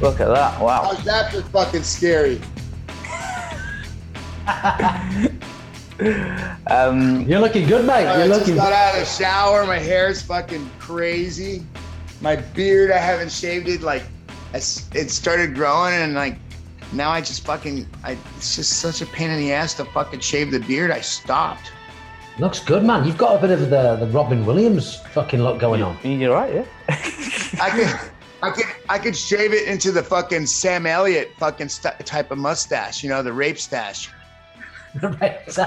Look at that. Wow. How's that for fucking scary? Um, You're looking good, mate. You're just looking. got out of the shower. My hair's fucking crazy. My beard, I haven't shaved it. Like, I s- it started growing, and like, now I just fucking, I, it's just such a pain in the ass to fucking shave the beard. I stopped. Looks good, man. You've got a bit of the, the Robin Williams fucking look going on. you're right, yeah. I could, I could, I could shave it into the fucking Sam Elliott fucking st- type of mustache. You know, the rape stash.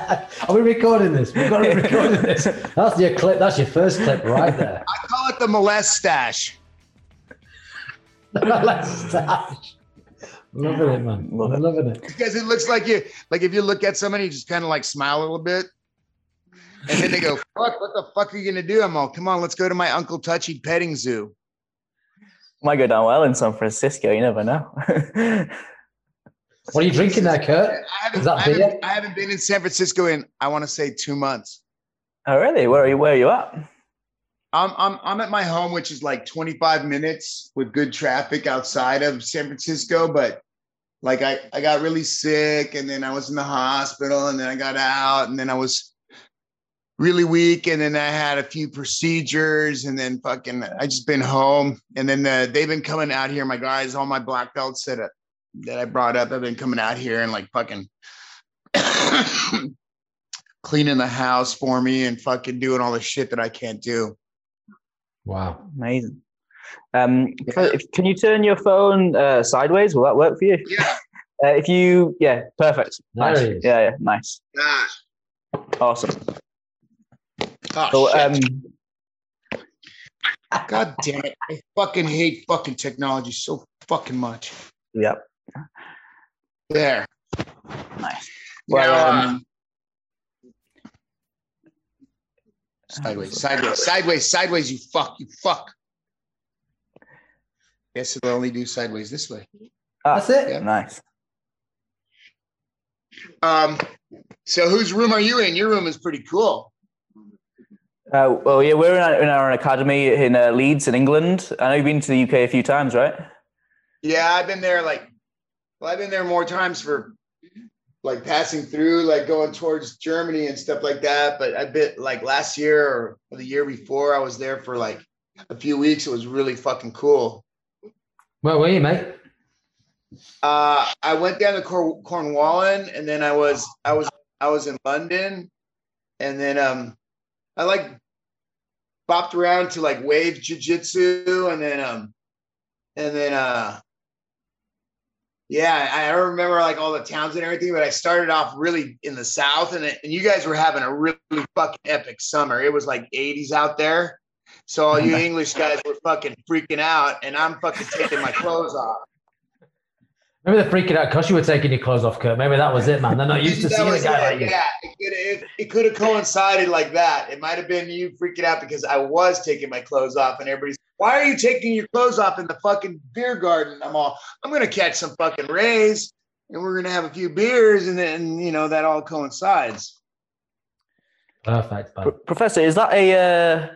Are we recording this? We've got to be recording this. That's your clip. That's your first clip right there. I call it the molest stash. Let's start. Loving it, man. Love I'm it. loving it. because it looks like you like if you look at somebody you just kind of like smile a little bit and then they go fuck what the fuck are you gonna do i'm all come on let's go to my uncle touchy petting zoo Might go down well in San Francisco. You never know. What are you drinking there, Kurt? I haven't, Is that I, haven't. I haven't been in san francisco in i want to say two months oh, really? Where are you? Where are you at? I'm, I'm i'm at my home which is like 25 minutes with good traffic outside of san francisco but like I, I got really sick and then i was in the hospital and then i got out and then i was really weak and then i had a few procedures and then fucking i just been home and then uh, they've been coming out here my guys all my black belts that, uh, that i brought up have been coming out here and like fucking cleaning the house for me and fucking doing all the shit that i can't do Wow. Amazing. Um, if, can you turn your phone uh, sideways? Will that work for you? yeah Uh, if you, yeah, perfect. There Nice. Yeah, yeah, nice. Ah, Awesome. oh, So, shit. um, God damn it. I fucking hate fucking technology so fucking much. yeah, There. nice. Well, Well, uh, um, sideways, sideways, sideways, sideways, you fuck, you fuck. Guess it'll only do sideways this way. ah, That's it. Yeah. Nice. Um, so whose room are you in? Your room is pretty cool. Uh, well, yeah, we're in our, in our academy in uh, Leeds, in England. I know you've been to the UK a few times, right? Yeah, I've been there like well, I've been there more times for like passing through, like going towards Germany and stuff like that. But I bit like last year or the year before, I was there for like a few weeks. It was really fucking cool. Where were you, mate? Uh, I went down to Cor- Cornwallen, and then I was I was I was in London, and then um, I like bopped around to like wave jujitsu, and then um, and then uh, yeah, I remember like all the towns and everything, but I started off really in the south, and it, and you guys were having a really fucking epic summer. It was like 80s out there, so all you English guys were fucking freaking out, and I'm fucking taking my clothes off. Maybe they're freaking out because you were taking your clothes off, Kurt. Maybe that was it, man. They're not used to seeing a guy it, like you. Yeah, it could it, it could have coincided like that. It might have been you freaking out because I was taking my clothes off, and everybody's, why are you taking your clothes off in the fucking beer garden? I'm all, I'm gonna catch some fucking rays, and we're gonna have a few beers, and then you know that all coincides. Perfect, man. Pro- Professor, is that a uh,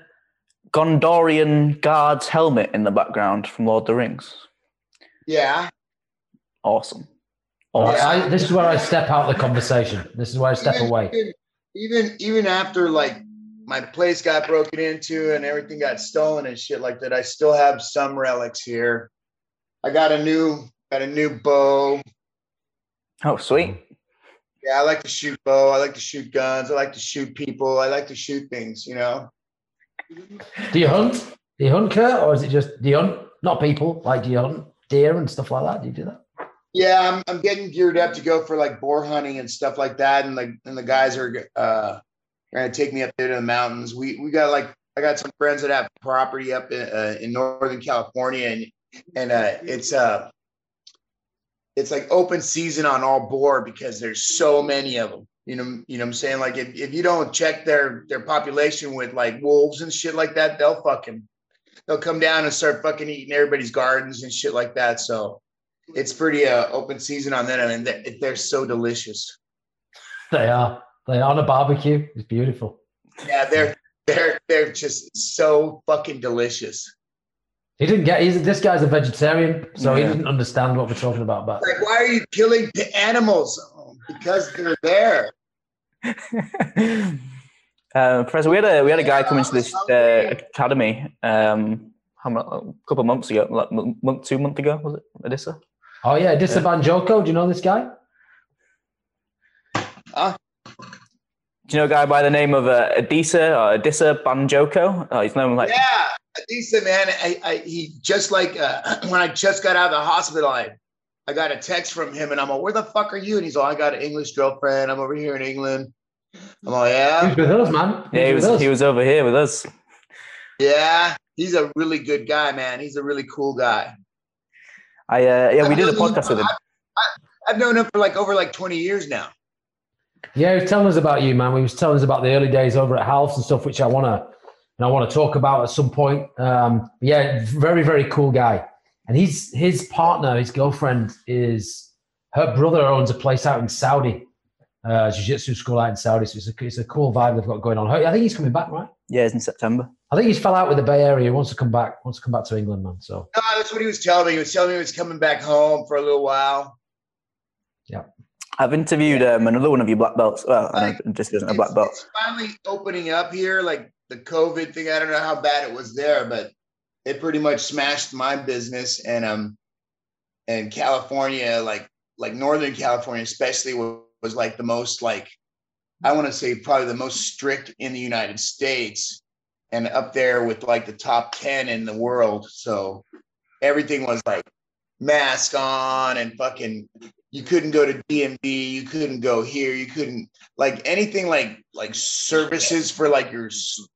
Gondorian guard's helmet in the background from Lord of the Rings? Yeah, Awesome. All right, Awesome. I, this is where I step out of the conversation. This is where I step even, away. Even, even even after like my place got broken into and everything got stolen and shit like that, I still have some relics here. I got a new got a new bow. Oh, sweet. Yeah, I like to shoot bow. I like to shoot guns. I like to shoot people. I like to shoot things. You know. Do you hunt? Do you hunt, Kurt, or is it just do you hunt? Not people. Like do you hunt deer and stuff like that? Do you do that? Yeah, I'm I'm getting geared up to go for like boar hunting and stuff like that. And like and the guys are uh gonna take me up there to the mountains. We we got like I got some friends that have property up in, uh, in Northern California, and and uh, it's uh it's like open season on all boar because there's so many of them. You know, you know I'm saying? Like if, if you don't check their their population with like wolves and shit like that, they'll fucking they'll come down and start fucking eating everybody's gardens and shit like that. So it's pretty uh, open season on that. I mean, they're, they're so delicious. They are. They are on a barbecue. It's beautiful. Yeah, they're they're they're just so fucking delicious. He didn't get. He's this guy's a vegetarian, so he didn't understand what we're talking about. But Like, why are you killing the animals? Oh, because they're there. uh, Professor, we had a we had a guy come into this uh, academy um, how mu- a couple of months ago, like m- month, two months ago, was it? Adissa? oh yeah, Dissa Banjoko. Do you know this guy? Do you know a guy by the name of uh, Adisa or Adissa Banjoko? Oh, he's known like Yeah, decent man. I, I he just like uh, when I just got out of the hospital, I I got a text from him, and I'm like, "Where the fuck are you?" And he's like, "I got an English girlfriend. I'm over here in England." I'm like, He "Yeah, was with us, man. yeah, he was us. he was over here with us. yeah." He's a really good guy, man. He's a really cool guy. I uh, yeah, we did a I've known him- podcast with him. I've known him for like over like 20 years now. Yeah, he was telling us about you, man. He was telling us about the early days over at Ralph's and stuff, which I want to, and I want to talk about at some point. Um, yeah, very, very cool guy. And he's his partner, his girlfriend is her brother owns a place out in Saudi, uh, jiu-jitsu school out in Saudi. So it's a, it's a cool vibe they've got going on. I think he's coming back, right? Yeah, it's in September. I think he's fell out with the Bay Area. He wants to come back. Wants to come back to England, man. So No, that's what he was telling me. He was telling me he was coming back home for a little while. I've interviewed um, another one of your black belts. Well, Like, just isn't a black belt. it's finally opening up here. Like the COVID thing, I don't know how bad it was there, but it pretty much smashed my business. And um, and California, like like Northern California, especially was, was like the most like I want to say probably the most strict in the United States, and up there with like the top ten in the world. So everything was like mask on and fucking you couldn't go to DMV, you couldn't go here, you couldn't like anything like like services for like your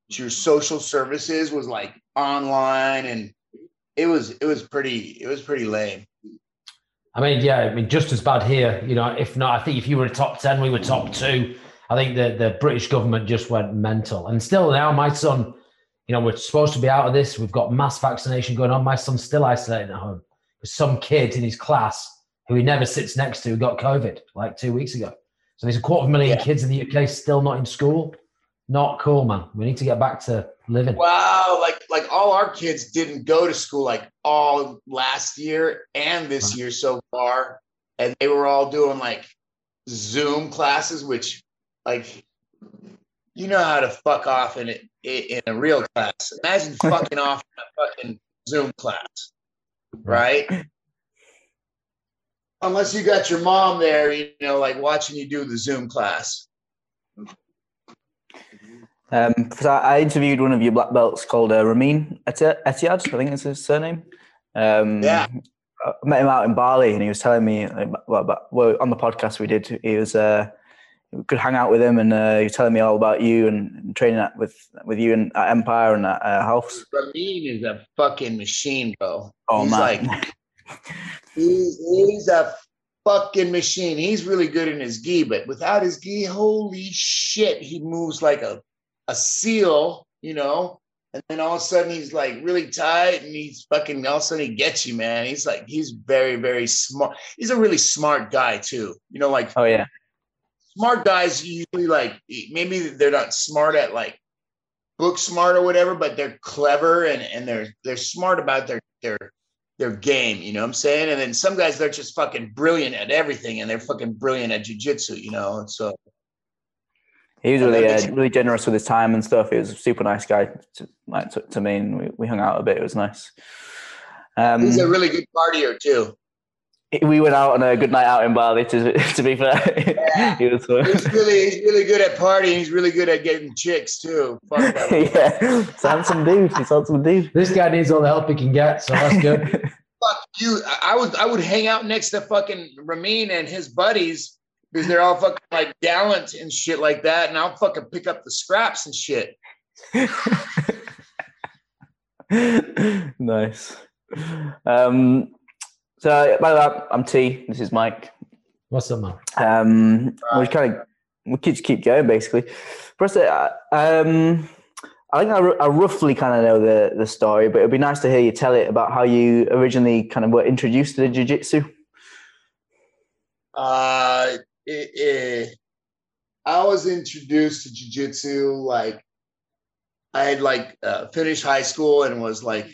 your social services was like online and it was it was pretty it was pretty lame. I mean, yeah, I mean, just as bad here. You know, if not, I think if you were a top ten, we were top two. I think the the British government just went mental, and still now, my son, you know, we're supposed to be out of this. We've got mass vaccination going on. My son's still isolating at home. Some kid in his class who he never sits next to got COVID like two weeks ago. So there's a quarter of a million Yeah. kids in the UK still not in school. Not cool, man. We need to get back to living. Wow, like like all our kids didn't go to school like all last year and this year so far, and they were all doing like Zoom classes, which like you know how to fuck off in it in a real class. Imagine fucking off in a fucking Zoom class, right? Unless you got your mom there, you know, like watching you do the Zoom class. Um, I, interviewed one of your black belts called uh, Ramin Eti- Etiad, I think is his surname. Um, Yeah. I met him out in Bali, and he was telling me well, about, well on the podcast we did. He was uh, we could hang out with him, and uh, he was telling me all about you and, and training at, with with you and at Empire and at uh, House. Ramin is a fucking machine, bro. Oh He's man, like He's, he's a fucking machine. He's really good in his gi, but without his gi, holy shit, he moves like a, a seal, you know? And then all of a sudden he's like really tight and he's fucking all of a sudden he gets you, man. He's like, he's very, very smart. He's a really smart guy too. You know, like oh yeah, smart guys usually like maybe they're not smart at like book smart or whatever, but they're clever and and they're they're smart about their their their game, you know what I'm saying? And then some guys they're just fucking brilliant at everything and they're fucking brilliant at jujitsu, you know. So he was really uh, really generous with his time and stuff. He was a super nice guy to, like to, to me, and we, we hung out a bit. It was nice. Um, he's a really good partier too. we went out on a good night out in Bali. To to be fair, he was. uh, He's really he's really good at partying. He's really good at getting chicks too. Fuck yeah, he's a handsome dude. He's a handsome dude. This guy needs all the help he can get, so that's good. fuck you. I- I would I would hang out next to fucking Ramin and his buddies because they're all fucking like gallant and shit like that, and I'll fucking pick up the scraps and shit. nice. Um, so by the way, I'm T. This is Mike. What's up, man? Um, we kind of we keep keep going basically. First, uh, um, I think I, I roughly kind of know the the story, but it'd be nice to hear you tell it about how you originally kind of were introduced to the jiu-jitsu. Uh, it, it, I was introduced to jiu-jitsu like I had like uh, finished high school and was like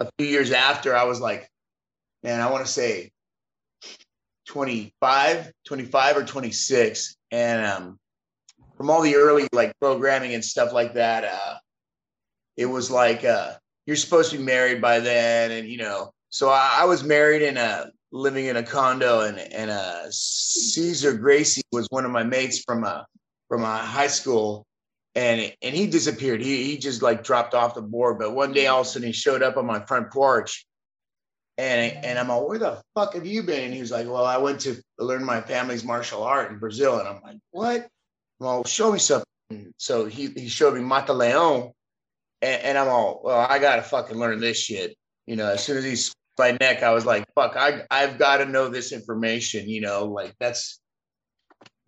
a few years after I was like, man, I want to say 25, 25 or 26. And um, from all the early like programming and stuff like that, uh, it was like uh, you're supposed to be married by then. And, you know, so I, I was married in a living in a condo and, and uh, Cesar Gracie was one of my mates from a, from a high school and and he disappeared. He he just like dropped off the board. But one day all of a sudden he showed up on my front porch, and and I'm like, where the fuck have you been? And he was like, well, I went to learn my family's martial art in Brazil. And I'm like, what? Well, show me something. So he he showed me Mata Leon, and, and I'm all, well, I gotta fucking learn this shit. You know, as soon as he my neck, I was like, fuck, I I've got to know this information. You know, like that's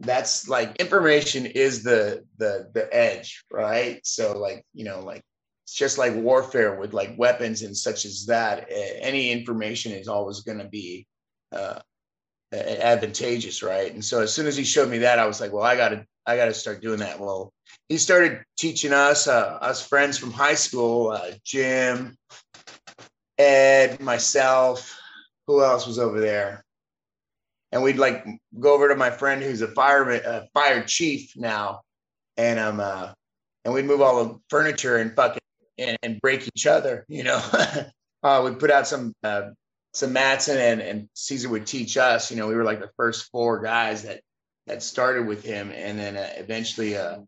that's like information is the the the edge right? So like you know like it's just like warfare with like weapons and such as that any information is always going to be uh advantageous right? And so as soon as he showed me that i was like well i gotta i gotta start doing that. Well he started teaching us uh us friends from high school uh jim ed myself who else was over there and we'd like go over to my friend who's a fireman, a fire chief now, and um, uh, and we'd move all the furniture and fucking and, and break each other, you know. uh, we'd put out some uh, some mats and, and and Cesar would teach us. You know, we were like the first four guys that that started with him, and then uh, eventually uh,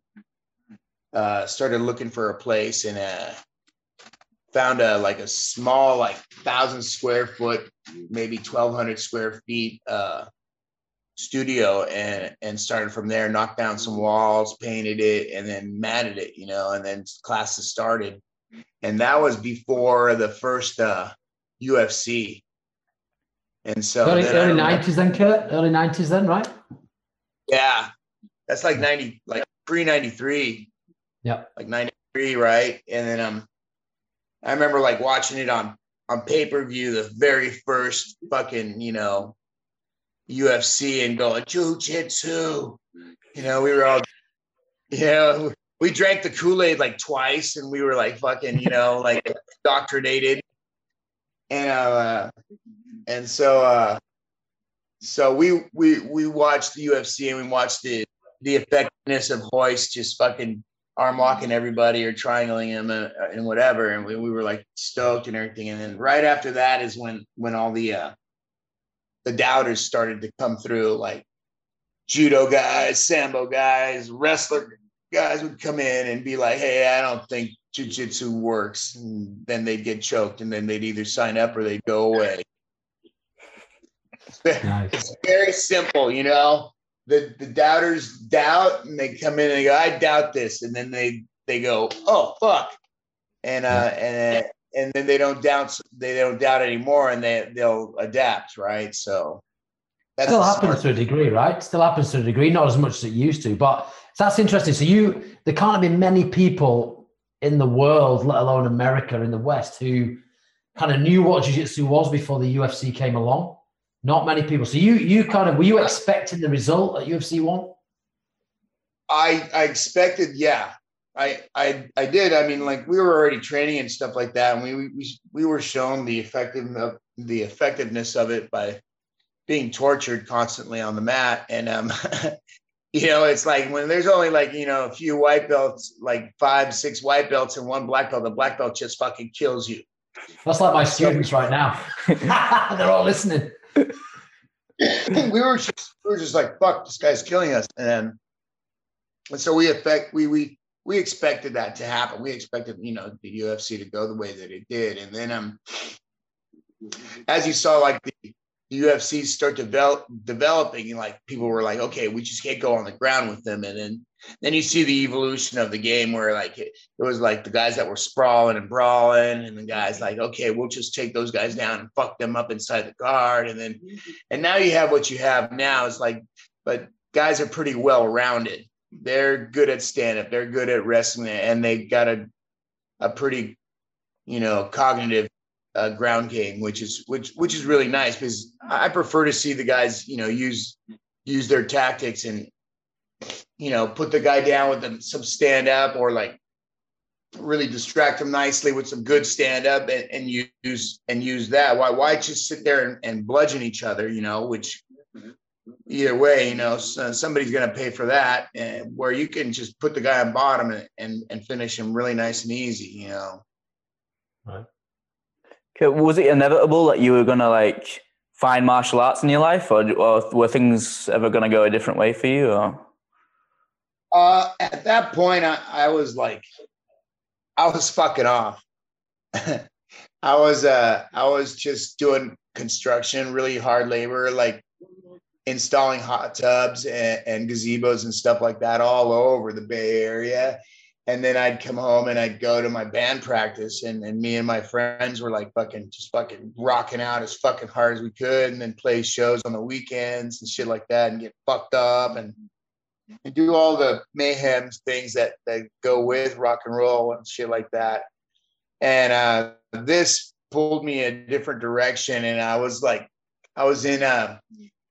uh, started looking for a place and uh, found a like a small like thousand square foot maybe 1200 square feet uh, studio and and started from there knocked down some walls painted it and then matted it you know and then classes started. And that was before the first uh ufc and so early, early 90s then kurt? Early 90s then right? Yeah. That's like 90 like pre 93 yeah. Like 93 right? And then um i remember like watching it on on pay-per-view the very first fucking you know UFC and going jujitsu. You know, we were all, you know, we drank the Kool Aid like twice, and we were like fucking, you know, like indoctrinated. And uh, and so uh, so we we we watched the UFC and we watched the the effectiveness of Royce just fucking arm locking everybody or triangling him and, uh, and whatever, and we, we were like stoked and everything. And then right after that is when when all the uh, the doubters started to come through, like judo guys, sambo guys, wrestler guys would come in and be like, "Hey, I don't think jujitsu works." And then they'd get choked, and then they'd either sign up or they'd go away. Nice. It's very simple, you know. The the doubters doubt, and they come in and they go, "I doubt this," and then they they go, "Oh fuck," and uh and and then they don't doubt they don't doubt anymore and they they'll adapt right? So that still happens to a degree right? Still happens to a degree not as much as it used to but that's interesting. So you there can't have been many people in the world let alone america in the west who kind of knew what jiu-jitsu was before the ufc came along not many people so you you kind of were you expecting the result at ufc 1 i i expected yeah I, I I did. I mean, like we were already training and stuff like that, and we we we were shown the effective the effectiveness of it by being tortured constantly on the mat. And um, you know, it's like when there's only like you know a few white belts, like five six white belts and one black belt, the black belt just fucking kills you. That's like my students right now. They're all listening. we were just we were just like fuck, this guy's killing us, and and so we affect we we we expected that to happen. We expected, you know, the UFC to go the way that it did. And then um as you saw like the, the UFC start develop developing, and like people were like, okay, we just can't go on the ground with them. And then then you see the evolution of the game where like it, it was like the guys that were sprawling and brawling, and the guys like, okay, we'll just take those guys down and fuck them up inside the guard. And then and now you have what you have now is like but guys are pretty well rounded. They're good at stand up. They're good at wrestling, and they got a a pretty, you know, cognitive uh, ground game, which is which which is really nice because I prefer to see the guys, you know, use use their tactics and you know put the guy down with them, some stand up or like really distract them nicely with some good stand up and, and use and use that. Why why just sit there and, and bludgeon each other? You know, which either way, you know, somebody's going to pay for that. And where you can just put the guy on bottom and, and, and finish him really nice and easy, you know. Right. Was it inevitable that you were to like find martial arts in your life, or, or were things ever to go a different way for you? Or? Uh, at that point, I, I was like, I was fucking off. I was uh I was just doing construction, really hard labor, like installing hot tubs and, and, gazebos and stuff like that all over the Bay Area. And then I'd come home and I'd go to my band practice and, and me and my friends were like fucking just fucking rocking out as fucking hard as we could and then play shows on the weekends and shit like that and get fucked up and and do all the mayhem things that that go with rock and roll and shit like that. And uh, this pulled me a different direction, and I was like, I was in uh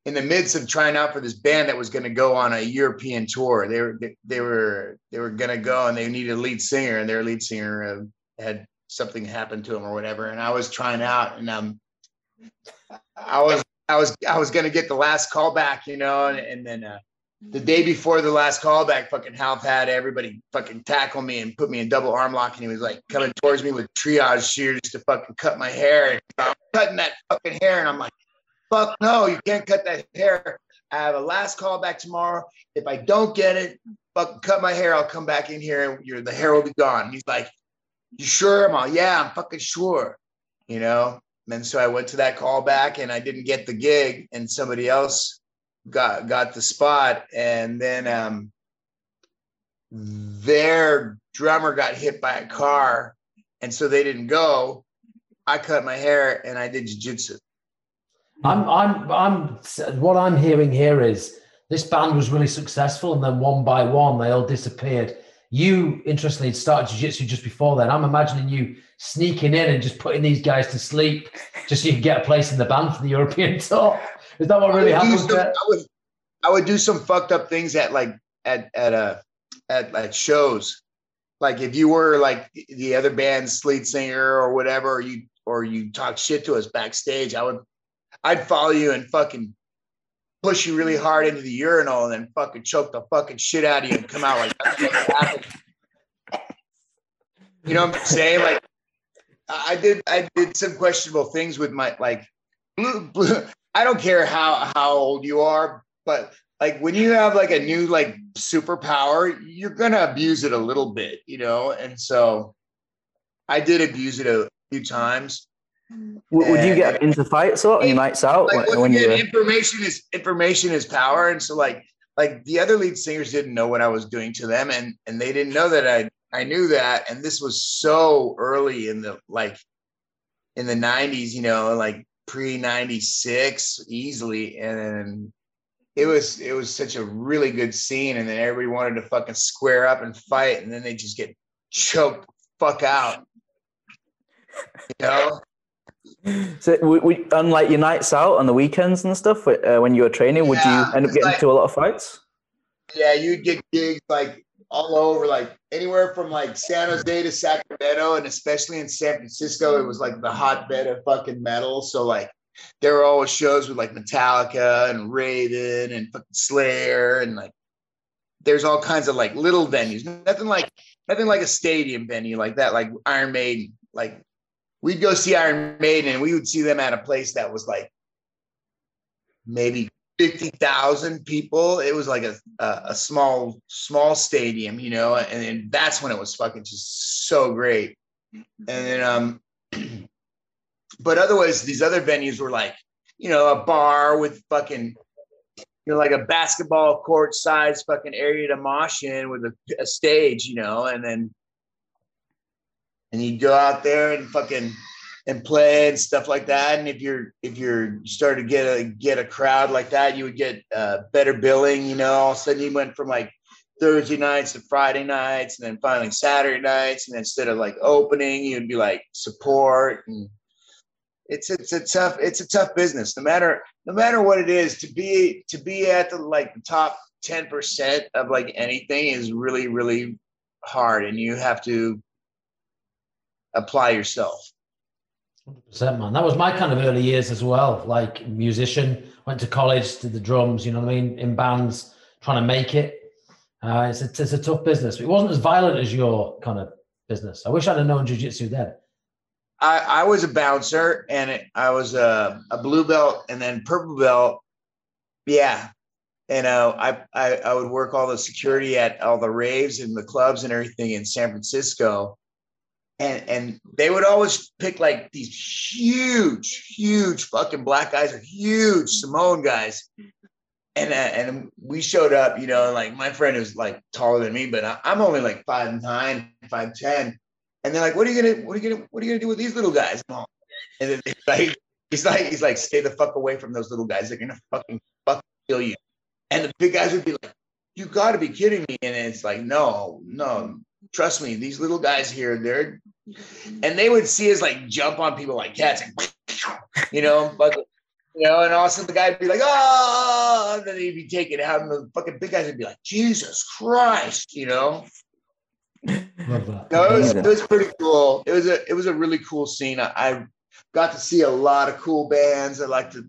in the midst of trying out for this band that was going to go on a European tour. They were they were they were going to go, and they needed a lead singer, and their lead singer uh, had something happen to him or whatever. And I was trying out, and um, I was I was I was going to get the last call back, you know, and, and then. Uh, the day before the last callback, fucking Ralph had everybody fucking tackle me and put me in double arm lock, and he was like coming towards me with triage shears to fucking cut my hair. And I'm cutting that fucking hair, and I'm like, "Fuck no, you can't cut that hair." I have a last call back tomorrow. If I don't get it, fuck, cut my hair. I'll come back in here, and your the hair will be gone. He's like, "You sure?" I'm like, "Yeah, I'm fucking sure." You know. And so I went to that callback, and I didn't get the gig, and somebody else got got the spot, and then um, their drummer got hit by a car, and so they didn't go. I cut my hair and I did jujitsu. I'm I'm I'm what I'm hearing here is this band was really successful, and then one by one they all disappeared. You, interestingly, started jiu-jitsu just before then. I'm imagining you sneaking in and just putting these guys to sleep just so you could get a place in the band for the European tour. Is that what really happened? Some, I would, I would do some fucked up things at like at at uh at at shows. Like if you were like the other band's lead singer or whatever, or you or you talk shit to us backstage, I would I'd follow you and fucking push you really hard into the urinal and then fucking choke the fucking shit out of you and come out like that's You know what I'm saying? Like I did I did some questionable things with my like I don't care how how old you are, but like when you have like a new like superpower, you're gonna abuse it a little bit, you know. And so I did abuse it a few times. Would, you get uh, into fights or any nights out like, when, when you information is information is power, and so like like the other lead singers didn't know what I was doing to them, and and they didn't know that I I knew that, and this was so early in the like in the 90s, you know, like pre 96 easily. And it was it was such a really good scene. And then everybody wanted to fucking square up and fight, and then they just get choked fuck out. You know? So, we, we, unlike your nights out on the weekends and stuff, uh, when you were training, would yeah, you end up getting like, into a lot of fights? Yeah, you'd get gigs like all over, like anywhere from like San Jose to Sacramento, and especially in San Francisco, it was like the hotbed of fucking metal. So like there were always shows with like Metallica and Raven and fucking Slayer and like there's all kinds of like little venues. Nothing like nothing like a stadium venue like that, like Iron Maiden. Like we'd go see Iron Maiden and we would see them at a place that was like maybe 50,000 people. It was like a, a, a, small, small stadium, you know, and, and that's when it was fucking just so great. And then, um, but otherwise, these other venues were like, you know, a bar with fucking, you know, like a basketball court size fucking area to mosh in with a, a stage, you know, and then, and you go out there and fucking and play and stuff like that. And if you're if you're starting to get a get a crowd like that, you would get uh, better billing. You know, all of a sudden you went from like Thursday nights to Friday nights, and then finally Saturday nights, and instead of like opening, you'd be like support and it's it's a tough it's a tough business no matter no matter what it is to be to be at the like the top 10% of like anything is really really hard and you have to apply yourself. 100% man. That was my kind of early years as well like musician. Went to college did the drums you know what i mean? In bands trying to make it. Uh, it's, a, it's a tough business. It wasn't as violent as your kind of business. I wish i'd have known jiu-jitsu then. I, I was a bouncer and it, I was a, a blue belt and then purple belt. Yeah. And uh, I, I, I would work all the security at all the raves and the clubs and everything in San Francisco. And, and they would always pick like these huge, huge fucking black guys or huge Samoan guys. And, uh, and we showed up, you know, like my friend was like taller than me, but I, I'm only like five nine, five ten and they're like, "What are you gonna? What are you gonna? What are you gonna do with these little guys?" And then like, he's like, he's like, "Stay the fuck away from those little guys. They're gonna fucking fucking kill you." And the big guys would be like, "You got to be kidding me!" And it's like, "No, no, trust me. These little guys here, they're," and they would see us like jump on people like cats, and, you know, but you know, and all of a sudden the guy would be like, "Oh," and then he'd be taken out, and the fucking big guys would be like, "Jesus Christ," you know. No, it was, it was pretty cool. It was a it was a really cool scene. I, I got to see a lot of cool bands. I like to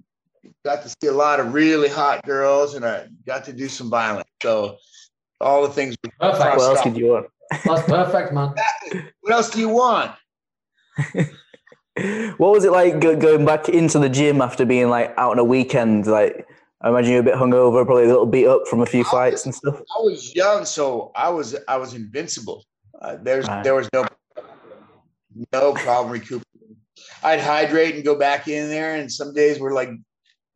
got to see a lot of really hot girls, and I got to do some violence. So all the things. Perfect. What else did you want? That's perfect, man. what else do you want? what was it like going back into the gym after being like out on a weekend? Like, I imagine you're a bit hungover, probably a little beat up from a few fights and stuff. I was young, so I was I was invincible. Uh, there's right. there was no no problem recuperating. I'd hydrate and go back in there, and some days were like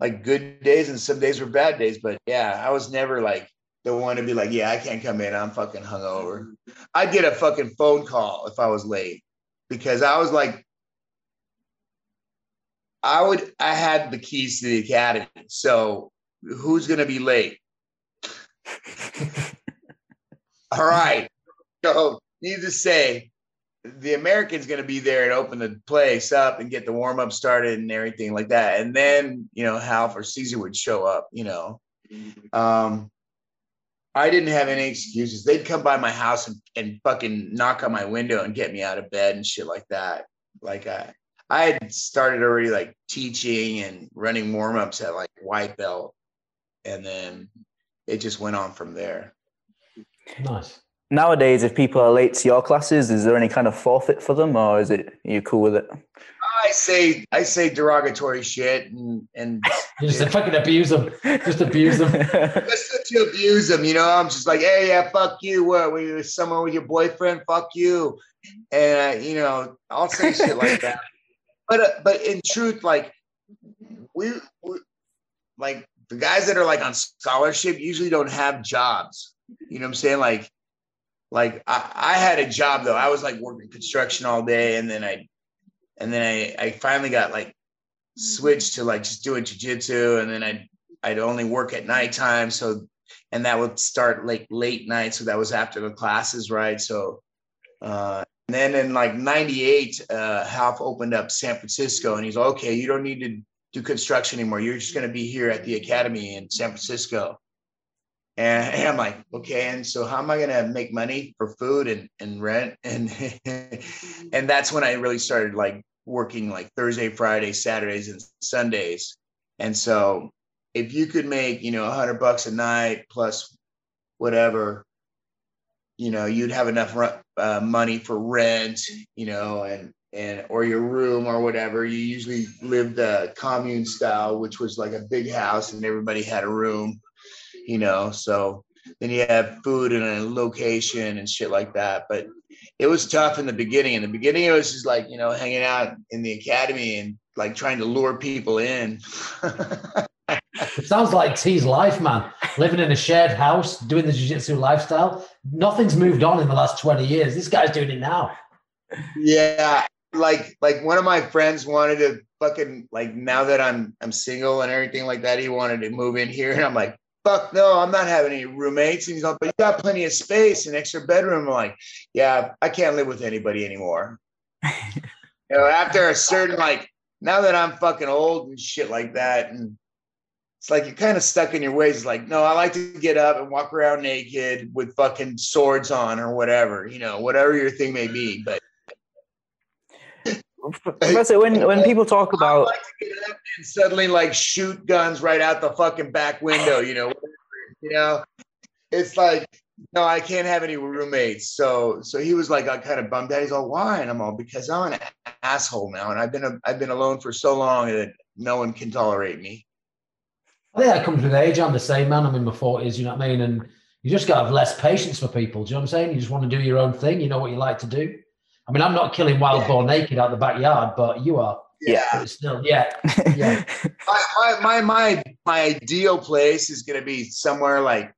like good days, and some days were bad days. But yeah, I was never like the one to be like, yeah, I can't come in. I'm fucking hungover. I'd get a fucking phone call if I was late because I was like I would I had the keys to the academy. So who's going to be late? All right. So, need to say, the American's going to be there and open the place up and get the warm up started and everything like that. And then, you know, Ralph or Cesar would show up, you know. Um, I didn't have any excuses. They'd come by my house and, and fucking knock on my window and get me out of bed and shit like that. Like I, I had started already like teaching and running warm ups at like white belt and then it just went on from there. Nice. Nowadays, if people are late to your classes, is there any kind of forfeit for them, or is it you cool with it? I say I say derogatory shit and and just fucking abuse them, just abuse them, just to abuse them. You know, I'm just like, hey, yeah, fuck you. What? Were you somewhere with your boyfriend? Fuck you. And uh, you know, I'll say shit like that. But uh, but in truth, like we, we like the guys that are like on scholarship usually don't have jobs. You know what I'm saying? Like, like I, I had a job though. I was like working construction all day, and then I, and then I, I finally got like switched to like just doing jujitsu, and then I, I'd only work at nighttime. So, and that would start like late night. So that was after the classes, right? So, uh, and then in like '98, uh, Ralph opened up San Francisco, and he's like, okay, you don't need to do construction anymore. You're just going to be here at the academy in San Francisco. And, and I'm like, okay. And so how am I going to make money for food and, and rent? And, and that's when I really started like working like Thursday, Friday, Saturdays, and Sundays. And so if you could make, you know, a hundred bucks a night plus whatever, you know, you'd have enough uh, money for rent, you know, and and or your room or whatever. You usually lived the commune style, which was like a big house and everybody had a room, you know. So then you have food and a location and shit like that. But it was tough in the beginning. In the beginning, it was just like, you know, hanging out in the academy and like trying to lure people in. it sounds like T's life, man. Living in a shared house, doing the jiu-jitsu lifestyle. Nothing's moved on in the last 20 years. This guy's doing it now. Yeah, like like one of my friends wanted to fucking like now that I'm I'm single and everything like that, he wanted to move in here, and I'm like, fuck no, I'm not having any roommates. And he's like, but you got plenty of space, an extra bedroom. I'm like, yeah, I can't live with anybody anymore. you know, after a certain like now that I'm fucking old and shit like that, and it's like you're kind of stuck in your ways. Like, no, I like to get up and walk around naked with fucking swords on or whatever, you know, whatever your thing may be. But Professor, when when people talk about like and suddenly like shoot guns right out the fucking back window, you know, you know, it's like no, I can't have any roommates. So so he was like, I kind of bummed out. He's all, why? And I'm all because I'm an asshole now, and I've been a, I've been alone for so long that no one can tolerate me. I think that comes with age. I'm the same man. I'm in my forties. You know what I mean? And you just got to have less patience for people. Do you know what I'm saying? You just want to do your own thing. You know what you like to do. I mean, I'm not killing wild boar naked out the backyard, but you are. Yeah. But still, yeah. Yeah. my, my my my my ideal place is gonna be somewhere like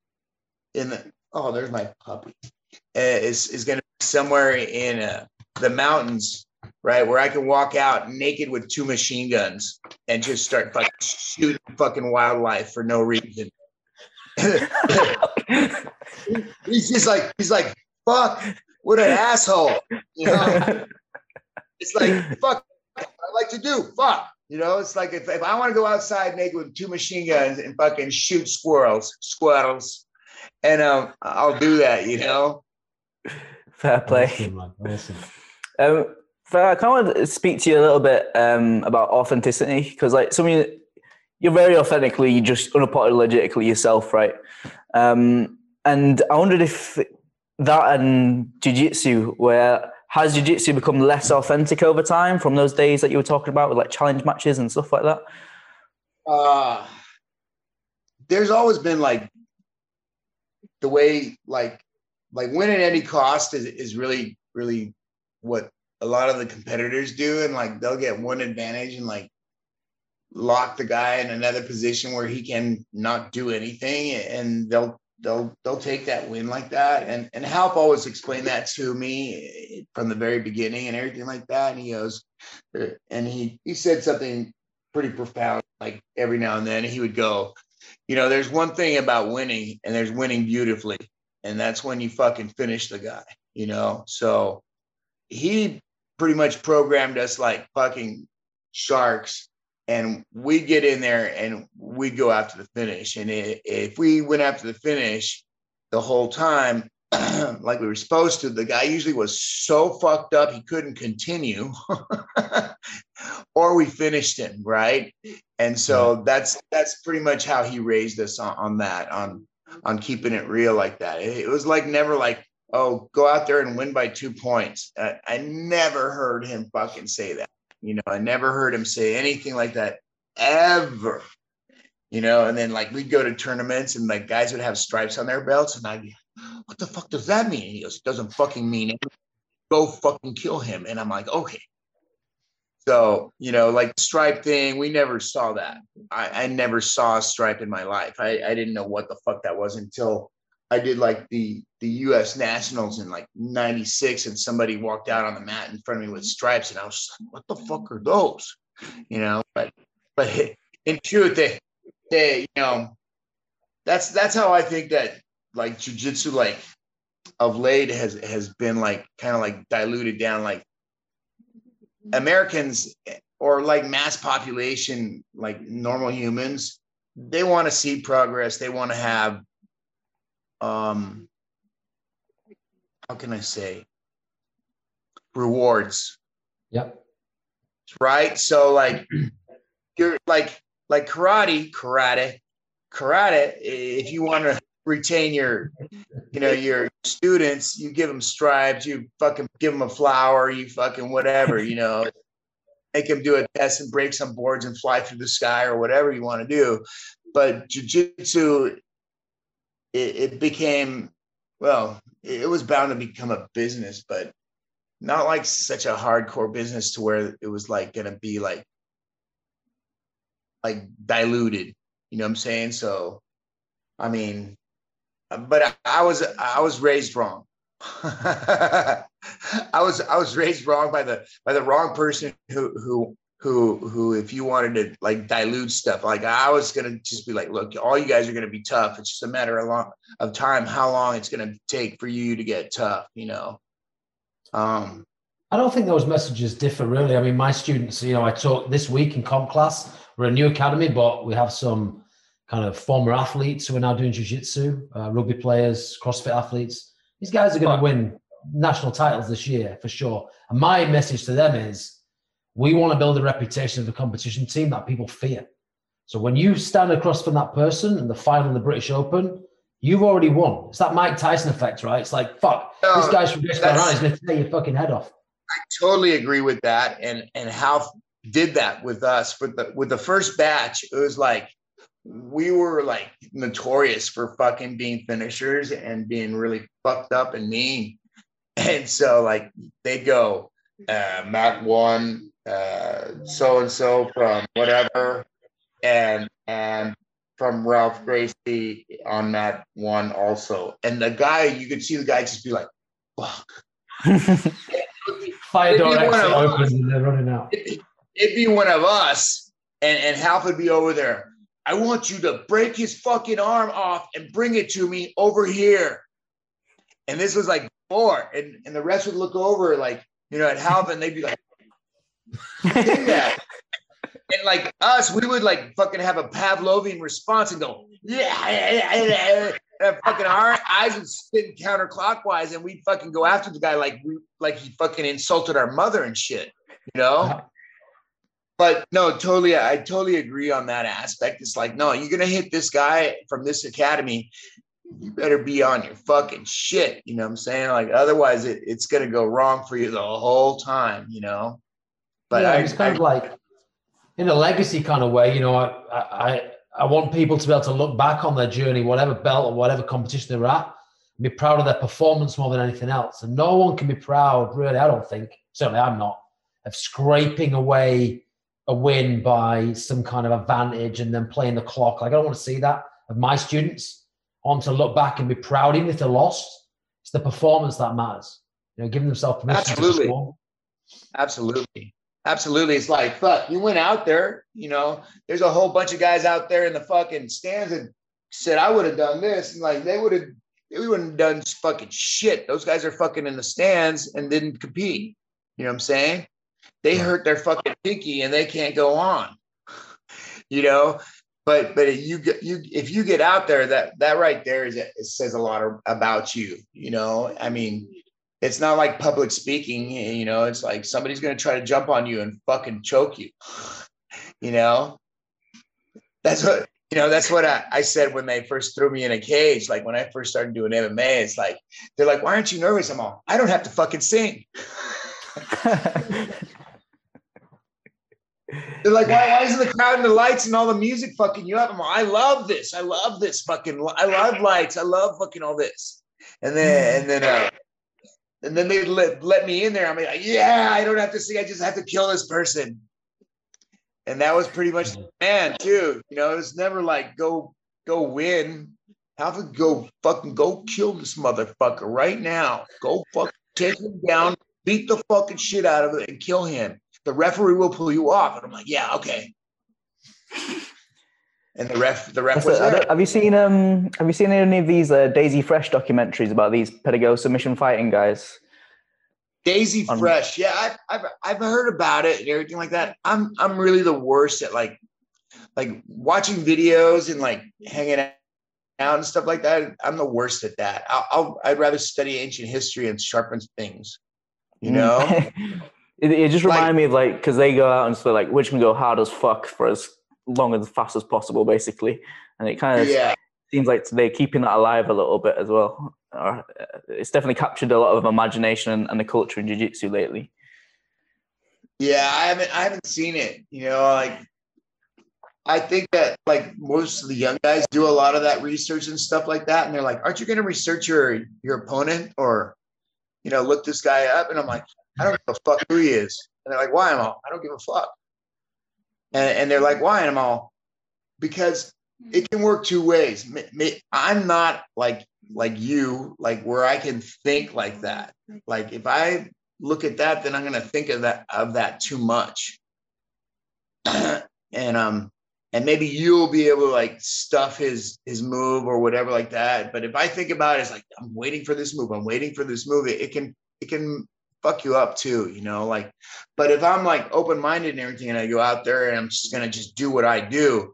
in the oh, there's my puppy. Uh, is is gonna be somewhere in uh, the mountains, right, where I can walk out naked with two machine guns and just start fucking shooting fucking wildlife for no reason. he's just like he's like fuck what an asshole you know it's like fuck I like to do fuck you know it's like if, if I want to go outside naked with two machine guns and fucking shoot squirrels squirrels and um I'll do that you know fair play. Awesome, Um, but I kind of want to speak to you a little bit um, about authenticity because, like, some of you, you're very authentically, just unapologetically yourself, right? Um, and I wondered if that and jiu-jitsu, where has jiu-jitsu become less authentic over time from those days that you were talking about with like challenge matches and stuff like that? uh there's always been like the way like like winning at any cost is, is really really what a lot of the competitors do and like they'll get one advantage and like lock the guy in another position where he can not do anything and they'll they'll they'll take that win like that. And and Ralph always explained that to me from the very beginning and everything like that. And he goes uh, and he he said something pretty profound like every now and then he would go you know there's one thing about winning and there's winning beautifully and that's when you fucking finish the guy you know? So he pretty much programmed us like fucking sharks and we get in there and we go after the finish. And if we went after the finish the whole time like we were supposed to the guy usually was so fucked up he couldn't continue or we finished him right? And so that's that's pretty much how he raised us on, on that on on keeping it real like that. It, it was like never like oh go out there and win by two points. I, I never heard him fucking say that you know i never heard him say anything like that ever you know and then like we'd go to tournaments and like guys would have stripes on their belts and i'd be what the fuck does that mean? He goes it doesn't fucking mean it go fucking kill him. And i'm like okay. So you know like the stripe thing we never saw that. I, I never saw a stripe in my life. I, I didn't know what the fuck that was until i did like the the us nationals in like 96 and somebody walked out on the mat in front of me with stripes and i was like what the fuck are those? You know but but in truth they they you know that's that's how i think that like jujitsu like of late has has been like kind of like diluted down like americans or like mass population like normal humans they want to see progress they want to have um how can i say rewards Yep. right? So like you're like like karate, karate, karate. If you want to retain your, you know, your students, you give them stripes, you fucking give them a flower, you fucking whatever, you know, make them do a test and break some boards and fly through the sky or whatever you want to do. But jujitsu, it, it became well, it was bound to become a business, but not like such a hardcore business to where it was like gonna be like like diluted you know what i'm saying? So i mean but I, I was i was raised wrong. I was I was raised wrong by the by the wrong person who who who who if you wanted to like dilute stuff like I was gonna just be like look all you guys are gonna be tough. It's just a matter of long of time how long it's gonna take for you to get tough you know? Um I don't think those messages differ really. I mean my students you know I taught this week in comp class. We're a new academy but we have some kind of former athletes who are now doing jiu-jitsu uh, rugby players crossfit athletes. These guys are going to win national titles this year for sure. And my message to them is we want to build a reputation of a competition team that people fear. So when you stand across from that person in the final of the British Open, you've already won. It's that Mike Tyson effect, right? It's like, fuck, no, this guy's from British He's going to tear your fucking head off. I totally agree with that. And and Hal did that with us. With the with the first batch, it was like we were like notorious for fucking being finishers and being really fucked up and mean. And so like they'd go, uh, Matt one, so and so from whatever, and and from Ralph Gracie on that one also. And the guy, you could see the guy just be like, fuck. Fire door opens and they're running out. It'd, it'd be one of us, and, and Ralph would be over there. I want you to break his fucking arm off and bring it to me over here. And this was like four. And, and the rest would look over like, you know, at Halvin, they'd be like, that. and like us, we would like fucking have a Pavlovian response and go, yeah, yeah, yeah. And fucking our eyes would spin counterclockwise and we'd fucking go after the guy like we like he fucking insulted our mother and shit, you know? Uh-huh. but no, totally, I totally agree on that aspect. It's like, no, you're gonna hit this guy from this academy. You better be on your fucking shit. You know what I'm saying? Like, otherwise, it, it's gonna go wrong for you the whole time. You know. But yeah, I, it's kind I, of like in a legacy kind of way. You know, I, I I want people to be able to look back on their journey, whatever belt or whatever competition they're at, and be proud of their performance more than anything else. And no one can be proud, really. I don't think. Certainly, I'm not of scraping away a win by some kind of advantage and then playing the clock. Like I don't want to see that of my students. I want to look back and be proud, even if they're lost. It's the performance that matters. You know, giving themselves permission Absolutely. Absolutely. Absolutely. It's like, fuck, you went out there, you know, there's a whole bunch of guys out there in the fucking stands and said, I would have done this. And like, they would have, we wouldn't have done fucking shit. Those guys are fucking in the stands and didn't compete. You know what I'm saying? they hurt their fucking pinky and they can't go on you know but but you get you if you get out there that that right there is it says a lot about you you know i mean it's not like public speaking you know it's like somebody's going to try to jump on you and fucking choke you you know that's what you know that's what I, I said when they first threw me in a cage like when i first started doing mma it's like they're like why aren't you nervous i'm all i don't have to fucking sing They're like, why, why isn't the crowd and the lights and all the music fucking you up? I'm like, I love this. I love this fucking. I love lights. I love fucking all this. And then and then uh, and then they let let me in there. I'm like, yeah, I don't have to see. I just have to kill this person. And that was pretty much man too. You know, it was never like go go win. Have to go fucking go kill this motherfucker right now. Go fuck take him down, beat the fucking shit out of it, and kill him the referee will pull you off. And I'm like, yeah, okay. And the ref, the ref was there. Have you seen um? Have you seen any of these uh, Daisy Fresh documentaries about these pedigo submission fighting guys? Daisy On, Fresh, yeah, I've, I've I've heard about it and everything like that. I'm I'm really the worst at like like watching videos and like hanging out and stuff like that. I'm the worst at that. I'll, i would rather study ancient history and sharpen things. You know. It, it just reminded like, me of like because they go out and say like which can go hard as fuck for as long and as fast as possible, basically, and it kind of yeah. seems like they're keeping that alive a little bit as well. Uh, it's definitely captured a lot of imagination and, the culture in jiu-jitsu lately. Yeah, I haven't I haven't seen it. You know, like I think that like most of the young guys do a lot of that research and stuff like that, and they're like, "Aren't you going to research your your opponent or, you know, look this guy up?" And I'm like, I don't give a fuck who he is. And they're like, why? I'm all, I don't give a fuck. And, and they're like, why? And I'm all, because it can work two ways. I'm not like like you, like where I can think like that. Like if I look at that, then I'm gonna think of that of that too much. and um and maybe you'll be able to like stuff his his move or whatever like that. But if I think about it, it's like I'm waiting for this move, I'm waiting for this move. It, it can it can fuck you up too, you know. Like, but if I'm like open minded and everything, and I go out there and I'm just gonna just do what I do,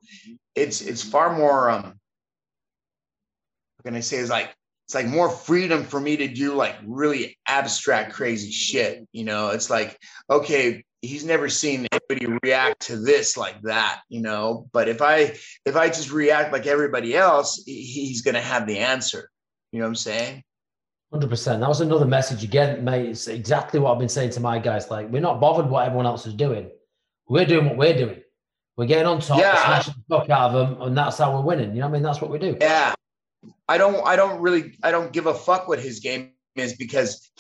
it's it's far more um. What can I say? Is like it's like more freedom for me to do like really abstract crazy shit you know it's like okay he's never seen anybody react to this like that you know but if i if i just react like everybody else he's going to have the answer you know what i'm saying 100% that was another message again mate it's exactly what i've been saying to my guys like we're not bothered what everyone else is doing we're doing what we're doing we're getting on top yeah. smashing the fuck out of them and that's how we're winning you know what i mean that's what we do yeah I don't I don't really I don't give a fuck what his game is because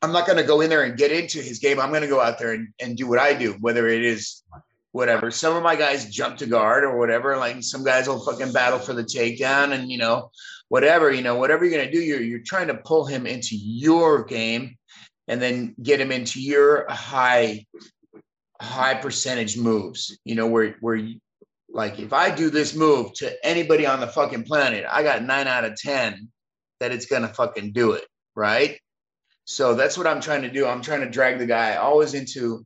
I'm not going to go in there and get into his game. I'm going to go out there and, and do what I do, whether it is whatever. Some of my guys jump to guard or whatever. Like some guys will fucking battle for the takedown and you know, whatever, you know, whatever you're going to do, you're, you're trying to pull him into your game and then get him into your high, high percentage moves, you know, where, where like if I do this move to anybody on the fucking planet, I got nine out of 10 that it's going to fucking do it. Right. So that's what I'm trying to do. I'm trying to drag the guy always into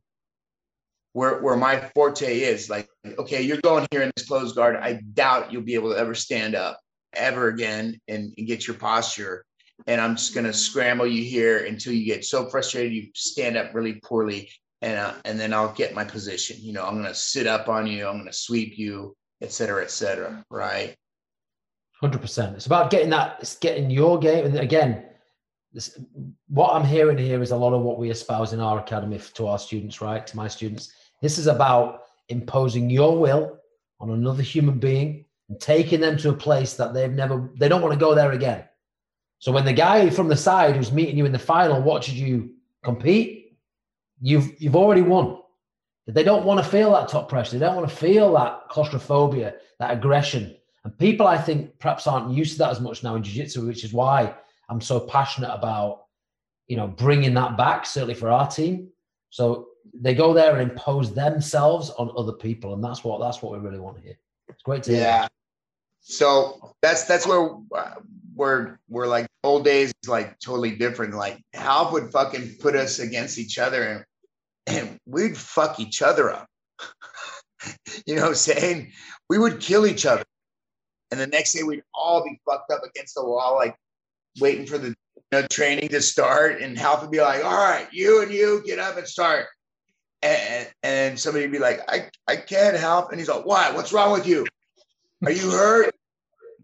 where, where my forte is like, okay, you're going here in this closed guard. I doubt you'll be able to ever stand up ever again and, and get your posture. And I'm just going to scramble you here until you get so frustrated you stand up really poorly and uh, and then I'll get my position. You know, I'm going to sit up on you. I'm going to sweep you, et cetera, et cetera. Right. Hundred percent. It's about getting that. It's getting your game. And again, this, what I'm hearing here is a lot of what we espouse in our academy to our students. Right, to my students. This is about imposing your will on another human being taking them to a place that they've never. They don't want to go there again. So when the guy from the side who's meeting you in the final watches you compete, you've you've already won. They don't want to feel that top pressure. They don't want to feel that claustrophobia, that aggression. And people, I think, perhaps aren't used to that as much now in jiu-jitsu, which is why I'm so passionate about, you know, bringing that back. Certainly for our team. So they go there and impose themselves on other people, and that's what that's what we really want to hear. It's great to hear. So that's that's where where we're like old days like totally different. Like Ralph would fucking put us against each other and, and we'd fuck each other up. you know what I'm saying? We would kill each other. And the next day we'd all be fucked up against the wall, like waiting for the you know, training to start. And Ralph would be like, all right, you and you get up and start. And, and somebody would be like, I, I can't help. And he's like, why? What's wrong with you? Are you hurt?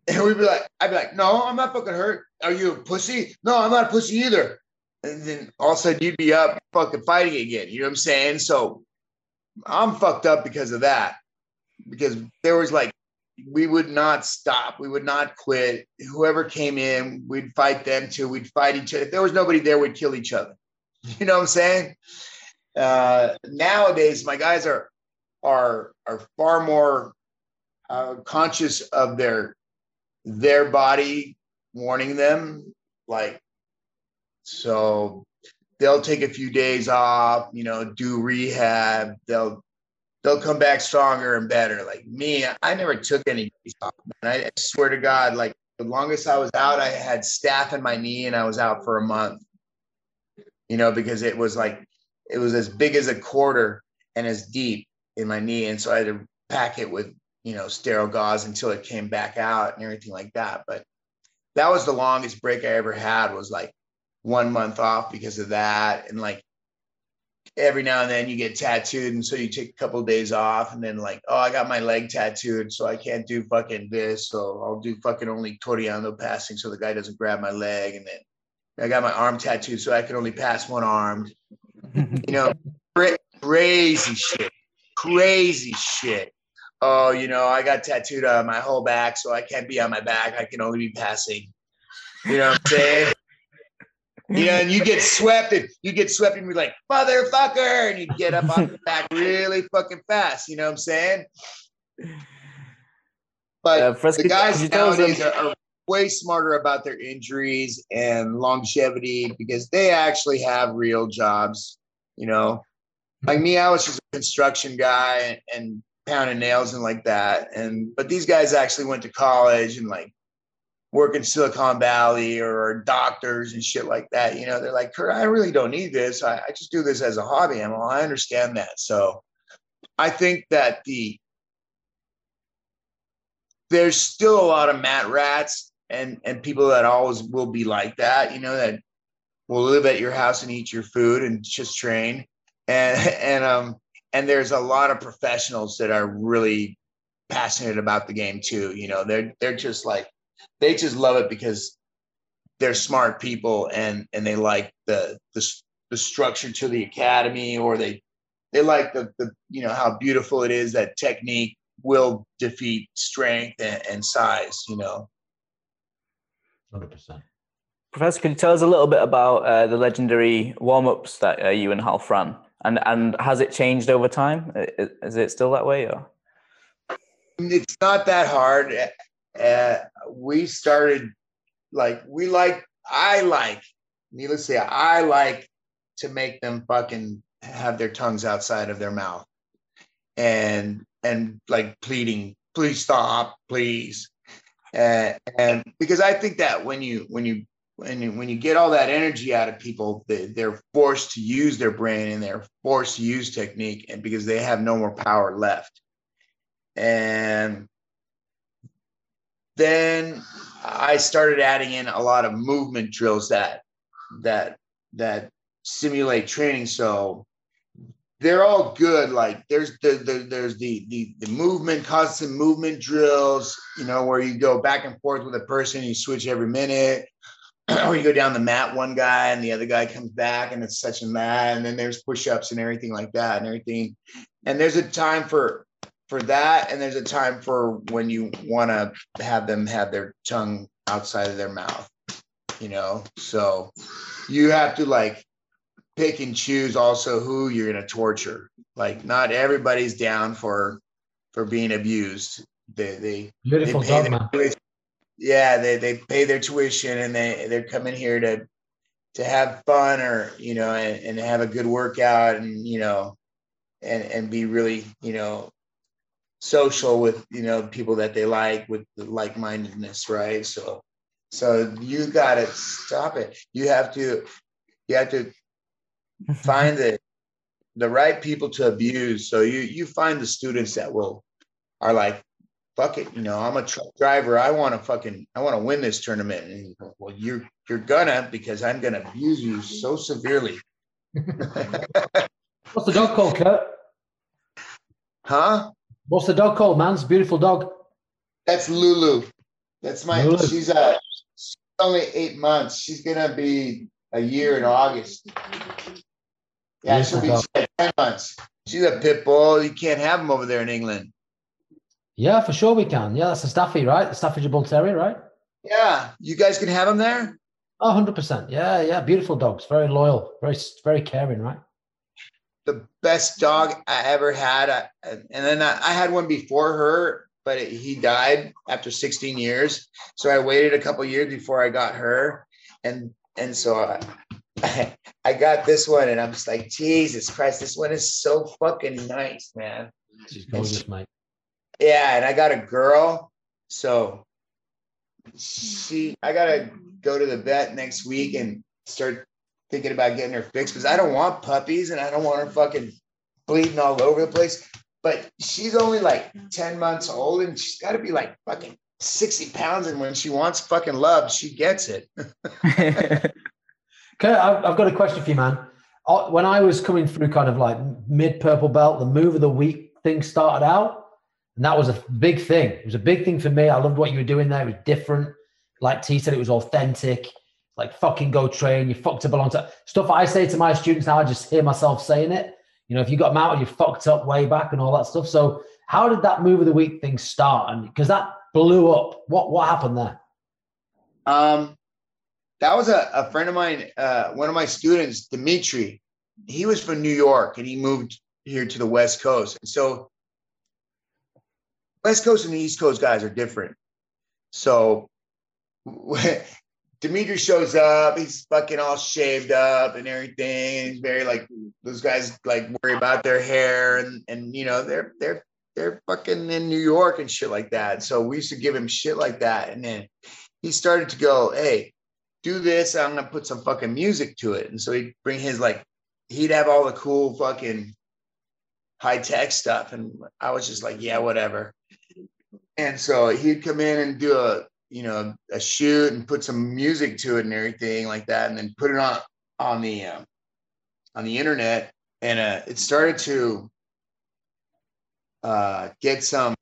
And we'd be like, I'd be like, no, I'm not fucking hurt. Are you a pussy? No, I'm not a pussy either. And then all of a sudden you'd be up fucking fighting again. You know what I'm saying? So I'm fucked up because of that. Because there was like, we would not stop. We would not quit. Whoever came in, we'd fight them too. We'd fight each other. If there was nobody there, we'd kill each other. You know what I'm saying? Uh, nowadays, my guys are are are far more uh, conscious of their their body warning them like so they'll take a few days off you know do rehab. They'll they'll come back stronger and better. Like me i never took any days off I, I swear to god like the longest i was out i had staph in my knee and i was out for a month. You know because it was like it was as big as a quarter and as deep in my knee. And so i had to pack it with you know, sterile gauze until it came back out and everything like that. But that was the longest break I ever had was like one month off because of that. And like every now and then you get tattooed. And so you take a couple of days off and then like, oh, I got my leg tattooed. So I can't do fucking this. So I'll do fucking only toreando passing. So the guy doesn't grab my leg. And then I got my arm tattooed. So I can only pass one arm. you know, crazy shit, crazy shit oh, you know, I got tattooed on my whole back, so I can't be on my back. I can only be passing. You know what I'm saying? you know, and you get swept and you get swept and you're like, motherfucker, and you get up on the back really fucking fast. You know what I'm saying? But Uh, Fres, the guys could you tell us nowadays are, are way smarter about their injuries and longevity because they actually have real jobs. You know, like me, I was just a construction guy and pounding nails and like that. And but these guys actually went to college and like work in Silicon Valley or doctors and shit like that. You know, they're like, I really don't need this. I, I just do this as a hobby. I'm well, I understand that. So I think that the there's still a lot of mat rats and and people that always will be like that, you know, that will live at your house and eat your food and just train. And and um and there's a lot of professionals that are really passionate about the game too. You know, they're they're just like they just love it because they're smart people and and they like the the, the structure to the academy or they they like the the you know how beautiful it is that technique will defeat strength and, and size you know Hundred percent. Professor, could you tell us a little bit about uh, the legendary warm-ups that uh, you and Ralph ran, and and has it changed over time? Is it still that way, or? It's not that hard. Uh, we started like we like i like needless to say i like to make them fucking have their tongues outside of their mouth. And and like pleading please stop please. And and because i think that when you when you you when you get all that energy out of people they, they're forced to use their brain and they're forced to use technique and because they have no more power left and then I started adding in a lot of movement drills that that that simulate training. So they're all good. Like there's the, the there's the, the the movement, constant movement drills, you know, where you go back and forth with a person, you switch every minute. or you go down the mat one guy and the other guy comes back and it's such and that and then there's push-ups and everything like that and everything and there's a time for for that and there's a time for when you want to have them have their tongue outside of their mouth you know so you have to like pick and choose also who you're going to torture like not everybody's down for for being abused they they Beautiful they pay dog, their man. tuition. Yeah, they they pay their tuition and they they're coming here to to have fun or you know and, and have a good workout and you know and and be really you know social with you know people that they like with the like-mindedness right? So so you got to stop it. You have to you have to mm-hmm. find the the right people to abuse. So you you find the students that will are like fuck it, you know, I'm a truck driver. I want to fucking, I want to win this tournament. And you go, well, you're, you're gonna, because I'm gonna abuse you so severely. What's the dog called, Kurt? huh? What's the dog called, man? It's a beautiful dog. That's Lulu. That's my, Lulu. she's uh she's only eight months. She's gonna be a year in August. Yeah, she'll be Beautiful she's at 10 months. She's a pit bull. You can't have them over there in England. Yeah, for sure we can. Yeah, that's a Staffy, right? The Staffordshire Bull Terrier, right? Yeah, you guys can have him there. Oh, 100%. Yeah, yeah. Beautiful dogs. Very loyal. Very, very caring, right? the best dog I ever had. I, and then I, I had one before her, but it, he died after 16 years. So I waited a couple years before I got her, and and so I, I got this one, and I'm just like, Jesus Christ, this one is so fucking nice, man. She's gorgeous, mate. Yeah, and I got a girl, so she I gotta go to the vet next week and start thinking about getting her fixed because I don't want puppies and I don't want her fucking bleeding all over the place. But she's only like 10 months old and she's got to be like fucking 60 pounds. And when she wants fucking love, she gets it. I've, I've got a question for you, man. Uh, When I was coming through kind of like mid purple belt, the move of the week thing started out, and that was a big thing. It was a big thing for me. I loved what you were doing there. It was different. Like T said, it was authentic. Like fucking go train. You fucked up a long time. Stuff I say to my students now, I just hear myself saying it. You know, if you got mounted, you fucked up way back and all that stuff. So, how did that move of the week thing start? And because that blew up, what what happened there? Um, that was a, a friend of mine, uh, one of my students, Dimitri. He was from New York and he moved here to the West Coast. And so West Coast and the East Coast guys are different. So Dimitri shows up, he's fucking all shaved up and everything. He's very like those guys like worry about their hair and and you know they're they're they're fucking in New York and shit like that. So we used to give him shit like that. And then he started to go, hey, do this. I'm gonna put some fucking music to it. And so he'd bring his like, he'd have all the cool fucking high tech stuff. And I was just like, yeah, whatever. And so he'd come in and do a you know a shoot and put some music to it and everything like that and then put it on on the uh, on the internet and uh, it started to uh, get some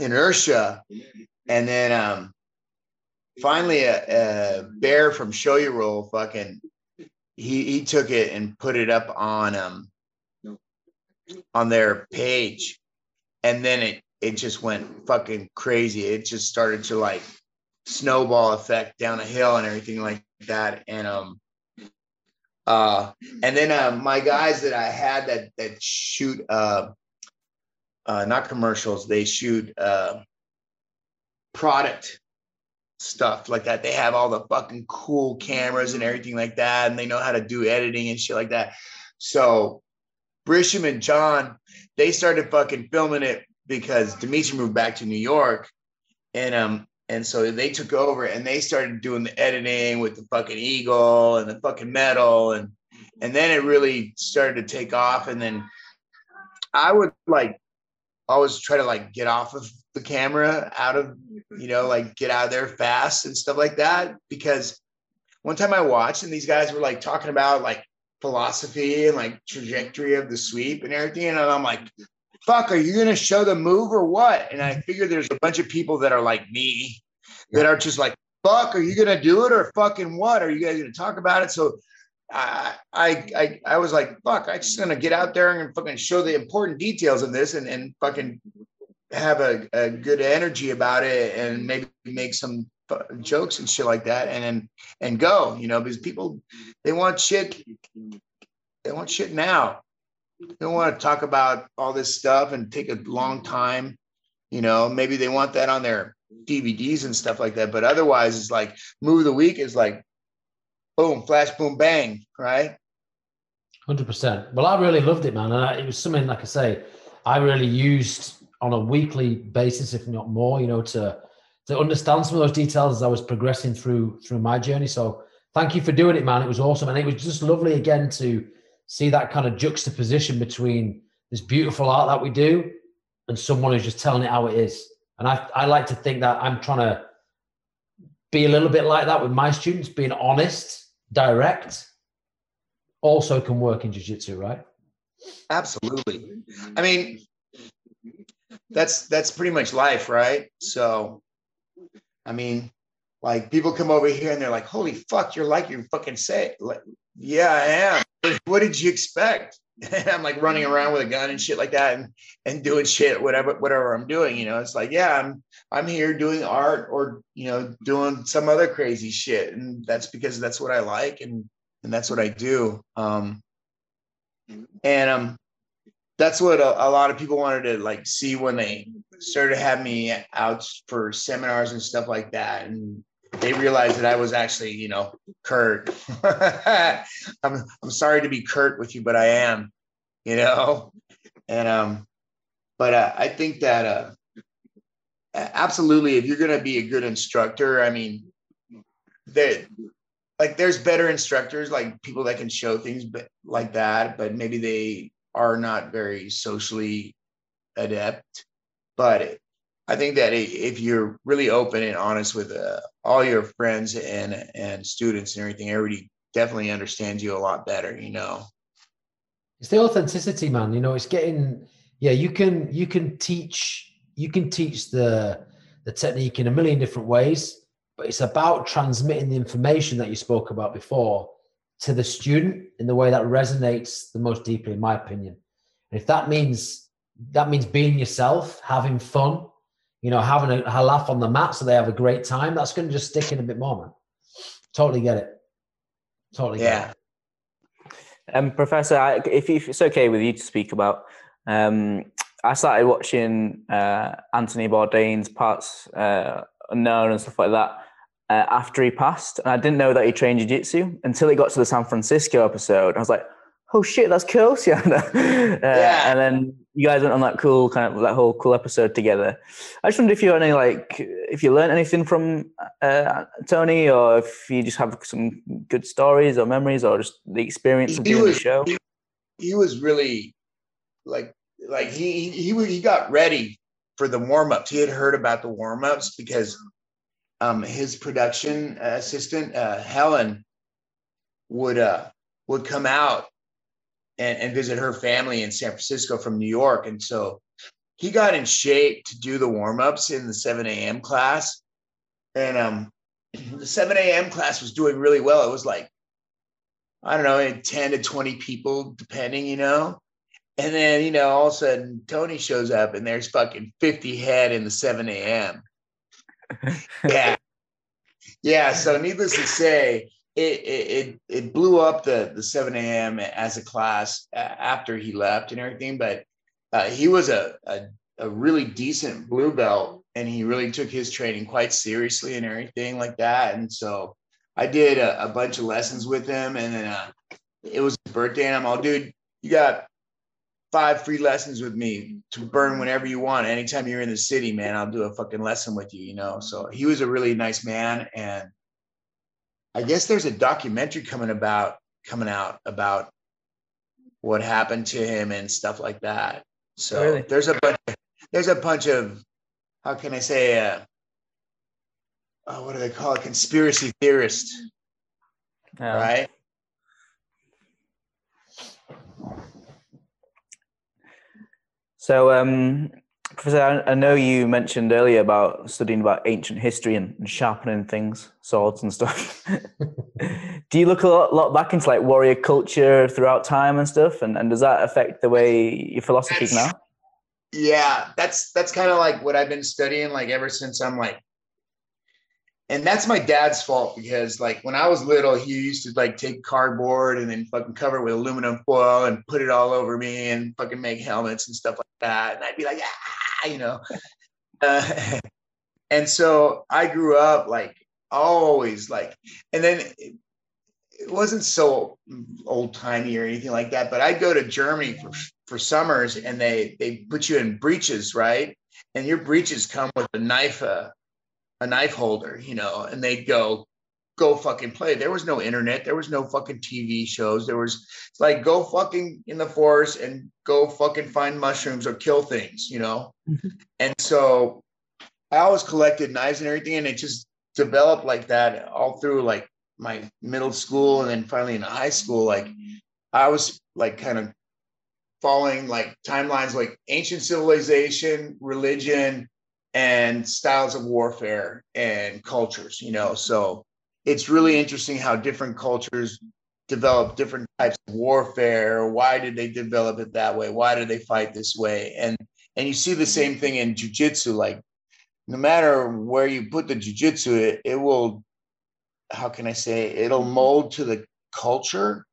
inertia and then um, finally a, a, bear from show Your roll fucking he he took it and put it up on um on their page and then it it just went fucking crazy. It just started to like snowball effect down a hill and everything like that. And um uh and then uh, my guys that I had that that shoot uh uh not commercials, they shoot uh product stuff like that. They have all the fucking cool cameras and everything like that, and they know how to do editing and shit like that. So Brisham and John, they started fucking filming it because Dimitri moved back to New York, and um and so they took over and they started doing the editing with the fucking eagle and the fucking metal. And and then it really started to take off. And then I would like always try to like get off of the camera out of you know like get out of there fast and stuff like that. Because one time I watched and these guys were like talking about like philosophy and like trajectory of the sweep and everything and I'm like fuck, are you going to show the move or what? And I figure there's a bunch of people that are like me that are just like, fuck, are you going to do it or fucking what? Are you guys going to talk about it? So I, I, I, I was like, fuck, I'm just going to get out there and fucking show the important details of this and, and fucking have a, a good energy about it and maybe make some jokes and shit like that and then and go you know because people they want shit they want shit now they don't want to talk about all this stuff and take a long time. You know, maybe they want that on their DVDs and stuff like that. But otherwise, it's like move of the week is like boom, flash, boom, bang, right? Hundred percent. Well, I really loved it, man, and I, it was something like I say, I really used on a weekly basis, if not more, you know, to to understand some of those details as I was progressing through through my journey. So, thank you for doing it, man. It was awesome, and it was just lovely again to see that kind of juxtaposition between this beautiful art that we do and someone who's just telling it how it is. And I, I like to think that I'm trying to be a little bit like that with my students, being honest, direct, also can work in jiu-jitsu, right? Absolutely. I mean, that's that's pretty much life, right? So I mean, like people come over here and they're like, "Holy fuck, you're like you fucking say." Like, yeah, I am. What did you expect? And I'm like running around with a gun and shit like that and and doing shit whatever whatever I'm doing, you know. It's like, yeah, I'm I'm here doing art or you know doing some other crazy shit and that's because that's what I like and and that's what I do. Um and um that's what a, a lot of people wanted to like see when they started having me out for seminars and stuff like that and they realized that I was actually, you know, Kurt. I'm I'm sorry to be Kurt with you, but I am, you know. And um, but uh, I think that uh, absolutely, if you're gonna be a good instructor, I mean, that like there's better instructors, like people that can show things, but like that, but maybe they are not very socially adept. But I think that if you're really open and honest with uh, all your friends and and students and everything, everybody definitely understands you a lot better. You know, it's the authenticity, man. You know, it's getting yeah. You can you can teach you can teach the the technique in a million different ways, but it's about transmitting the information that you spoke about before to the student in the way that resonates the most deeply, in my opinion. And if that means that means being yourself, having fun, you know, having a, a laugh on the mat so they have a great time, that's going to just stick in a bit more, man. Totally get it. Totally yeah. Um, Professor, I, if, if, it's okay with you to speak about, um, I started watching uh, Anthony Bourdain's parts uh, unknown and stuff like that uh, after he passed, and I didn't know that he trained jiu-jitsu until he got to the San Francisco episode. I was like, "Oh shit, that's cool, yeah. uh, yeah. And then you guys went on that cool kind of that whole cool episode together. I just wondered if you had any like if you learned anything from uh, Tony, or if you just have some good stories or memories, or just the experience of doing was, the show. He, he was really like like he he he got ready for the warm ups. He had heard about the warm ups because um, his production assistant uh, Helen would uh, would come out and, and visit her family in San Francisco from New York, and so he got in shape to do the warm ups in the 7 a.m. class, and um, the 7 a.m. class was doing really well. It was like I don't know, 10 to 20 people, depending, you know. And then, you know, all of a sudden Tony shows up and there's fucking 50 head in the 7 a.m. yeah. Yeah. So needless to say, it, it it blew up the the 7 a.m. as a class after he left and everything. But uh, he was a, a, a really decent blue belt, and he really took his training quite seriously and everything like that. And so I did a, a bunch of lessons with him, and then uh, it was his birthday, and I'm all, dude, you got five free lessons with me to burn whenever you want. Anytime you're in the city, man, I'll do a fucking lesson with you, you know? So he was a really nice man. And I guess there's a documentary coming about, coming out about what happened to him and stuff like that. So really? there's a bunch, there's a bunch of, how can I say, uh, oh, what do they call it? Conspiracy theorist. yeah. right? So, um, Professor, I, I know you mentioned earlier about studying about ancient history and, and sharpening things, swords and stuff. Do you look a lot, lot, back into like warrior culture throughout time and stuff? And, and does that affect the way your philosophy is now? Yeah, that's that's kind of like what I've been studying like ever since I'm like and that's my dad's fault because like when I was little, he used to like take cardboard and then fucking cover it with aluminum foil and put it all over me and fucking make helmets and stuff like that. And I'd be like, ah, you know. Uh, and so I grew up like always like, and then it, wasn't so old timey or anything like that. But I'd go to Germany for for summers and they they put you in breeches, right? And your breeches come with a knife. Uh, a knife holder, you know, and they'd go, go fucking play. There was no internet. There was no fucking TV shows. There was it's like go fucking in the forest and go fucking find mushrooms or kill things, you know? Mm-hmm. And so I always collected knives and everything. And it just developed like that all through like my middle school and then finally in high school. Like I was like kind of following like timelines like ancient civilization, religion, and styles of warfare and cultures, you know. So it's really interesting how different cultures develop different types of warfare. Why did they develop it that way? Why do they fight this way? And and you see the same thing in jujitsu. Like no matter where you put the jujitsu, it, it will, how can I say, it'll mold to the culture.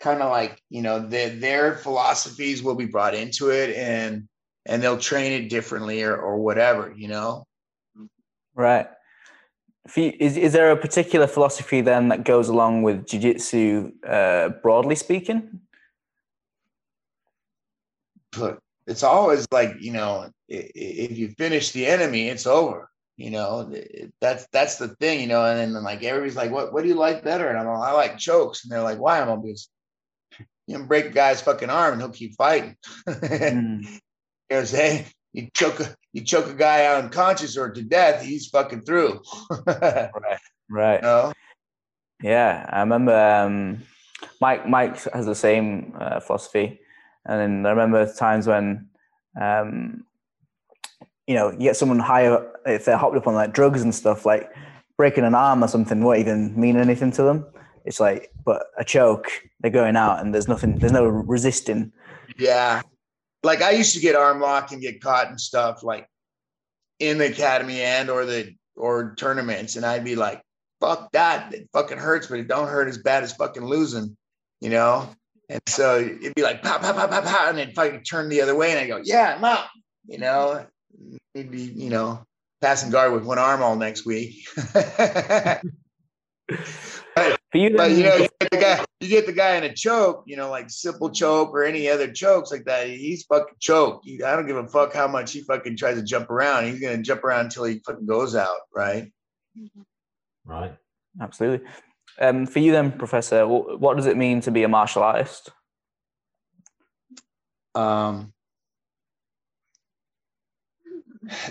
Kind of like, you know, the, their philosophies will be brought into it. And and they'll train it differently or, or whatever, you know? Right. You, is, is there a particular philosophy then that goes along with jiu-jitsu uh, broadly speaking? But it's always like, you know, if you finish the enemy, it's over. You know, that's that's the thing, you know, and then like everybody's like, what what do you like better? And I'm like, I like chokes. And they're like, why? I'm because you can break a guy's fucking arm and he'll keep fighting. mm. You know what I'm saying? You choke a you choke a guy out unconscious or to death, he's fucking through. right. Right. You know? Yeah. I remember um, Mike Mike has the same uh, philosophy. And then I remember times when um, you know, you get someone higher if they're hopped up on like drugs and stuff, like breaking an arm or something won't even mean anything to them. It's like, but a choke, they're going out and there's nothing, there's no resisting. Yeah, like I used to get arm locked and get caught and stuff like in the academy and or the or tournaments, and I'd be like, "Fuck that! It fucking hurts, but it don't hurt as bad as fucking losing," you know. And so it'd be like pow, pow, pow, pow, pow, and then fucking turn the other way, and I go, yeah, I'm up. You know, he'd be, you know, passing guard with one arm all next week. but, For you, but you know, you get, the guy, you get the guy in a choke, you know, like simple choke or any other chokes like that. He's fucking choked. He- I don't give a fuck how much he fucking tries to jump around. He's gonna jump around until he fucking goes out, right? Right. absolutely. Um, for you then, Professor, what does it mean to be a martial artist? um,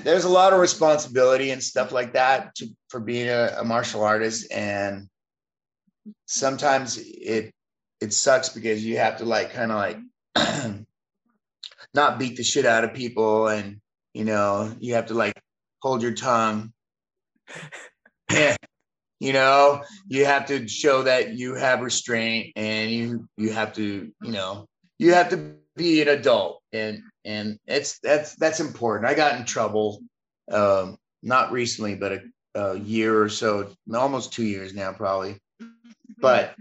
there's a lot of responsibility and stuff like that to, for being a, a martial artist and sometimes it it sucks because you have to like kind of like not beat the shit out of people and you know you have to like hold your tongue. You know you have to show that you have restraint and you you have to you know you have to be an adult and and it's that's that's important. I got in trouble um not recently but a, a year or so almost two years now probably but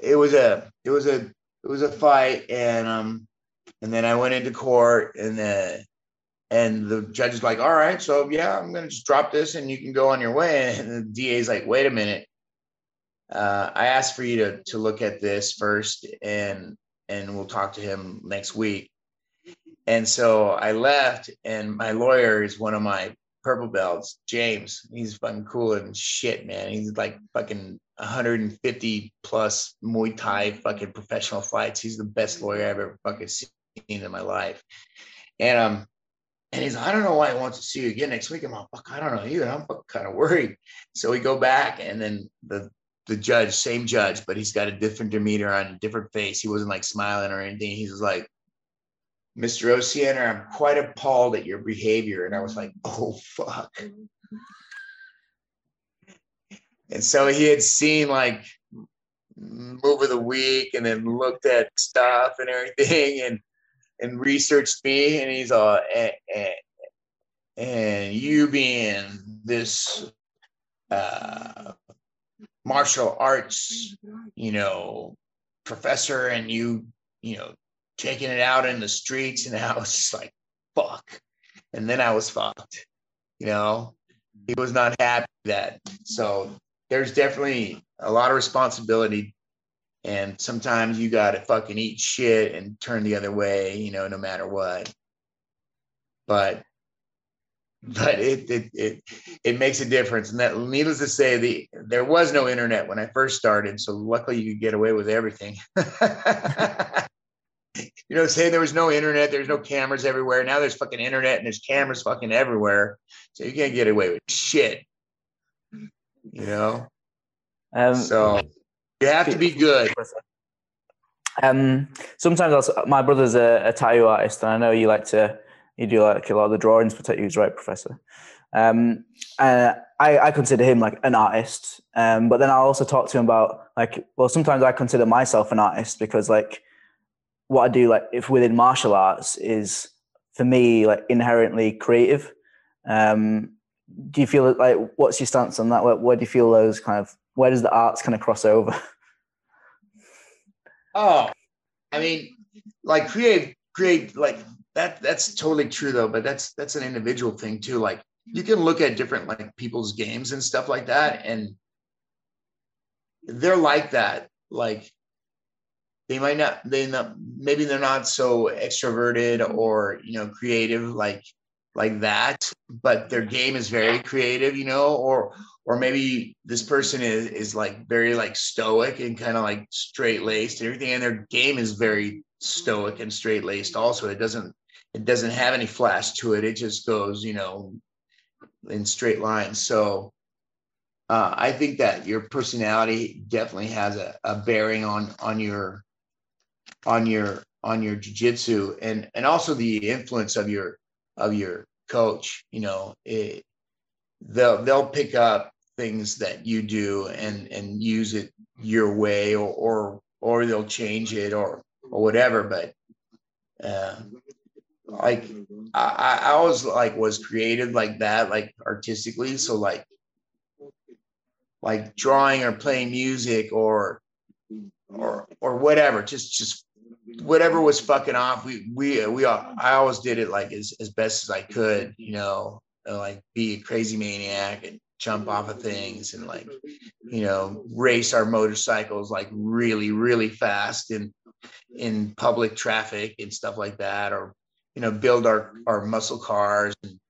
it was a it was a it was a fight and um and then i went into court and the and the judge is like all right so yeah i'm gonna just drop this and you can go on your way. And the da's like wait a minute. Uh, i asked for you to to look at this first and and we'll talk to him next week. And so i left and my lawyer is one of my purple belts james he's fucking cool and shit man he's like fucking 150 plus muay thai fucking professional fights he's the best lawyer i've ever fucking seen in my life and um and he's, I don't know why he wants to see you again next week. I'm like, fuck, I don't know either. I'm kind of worried. So we go back, and then the the judge, same judge, but he's got a different demeanor on a different face. He wasn't like smiling or anything. He was like, Mr. Osiander, I'm quite appalled at your behavior. And I was like, oh fuck. And so he had seen like move of the week and then looked at stuff and everything and and researched me and he's all and, and you being this uh martial arts you know professor and you you know taking it out in the streets and I was just like fuck. And then I was fucked you know? He was not happy that. So there's definitely a lot of responsibility. And sometimes you got to fucking eat shit and turn the other way you know no matter what. But but it it it, it makes a difference. And that needless to say the there was no internet when i first started. So luckily you could get away with everything you know saying there was no internet there's no cameras everywhere. Now there's fucking internet and there's cameras fucking everywhere. So you can't get away with shit. You know? Um, so you have to be good. Um, sometimes I'll, my brother's a, a tattoo artist, and I know you like to you do like a lot of the drawings for tattoos, right, Professor? Um, uh, I, I consider him like an artist, um, but then I also talk to him about like, well, sometimes I consider myself an artist because like what I do, like if within martial arts, is for me like inherently creative. Um, do you feel like what's your stance on that? Where, where do you feel those kind of where does the arts kind of cross over? Oh, I mean, like create, create, like that. That's totally true though. But that's that's an individual thing too. Like you can look at different like people's games and stuff like that, and they're like that. Like they might not, they not, maybe they're not so extroverted or you know creative like like that, but their game is very creative, you know, or or maybe this person is is like very like stoic and kind of like straight laced and everything, and their game is very stoic and straight laced. Also, it doesn't it doesn't have any flash to it. It just goes, you know, in straight lines. So uh, I think that your personality definitely has a, a bearing on on your on your on your jujitsu and and also the influence of your of your coach. You know, it, they'll they'll pick up things that you do and and use it your way or or or they'll change it or or whatever but uh like I, I always like was created like that like artistically so like like drawing or playing music or or or whatever. Just just whatever was fucking off. We we we all, I always did it like as as best as I could, you know, uh, like be a crazy maniac and jump off of things and like you know race our motorcycles like really really fast in in public traffic and stuff like that or you know build our our muscle cars and,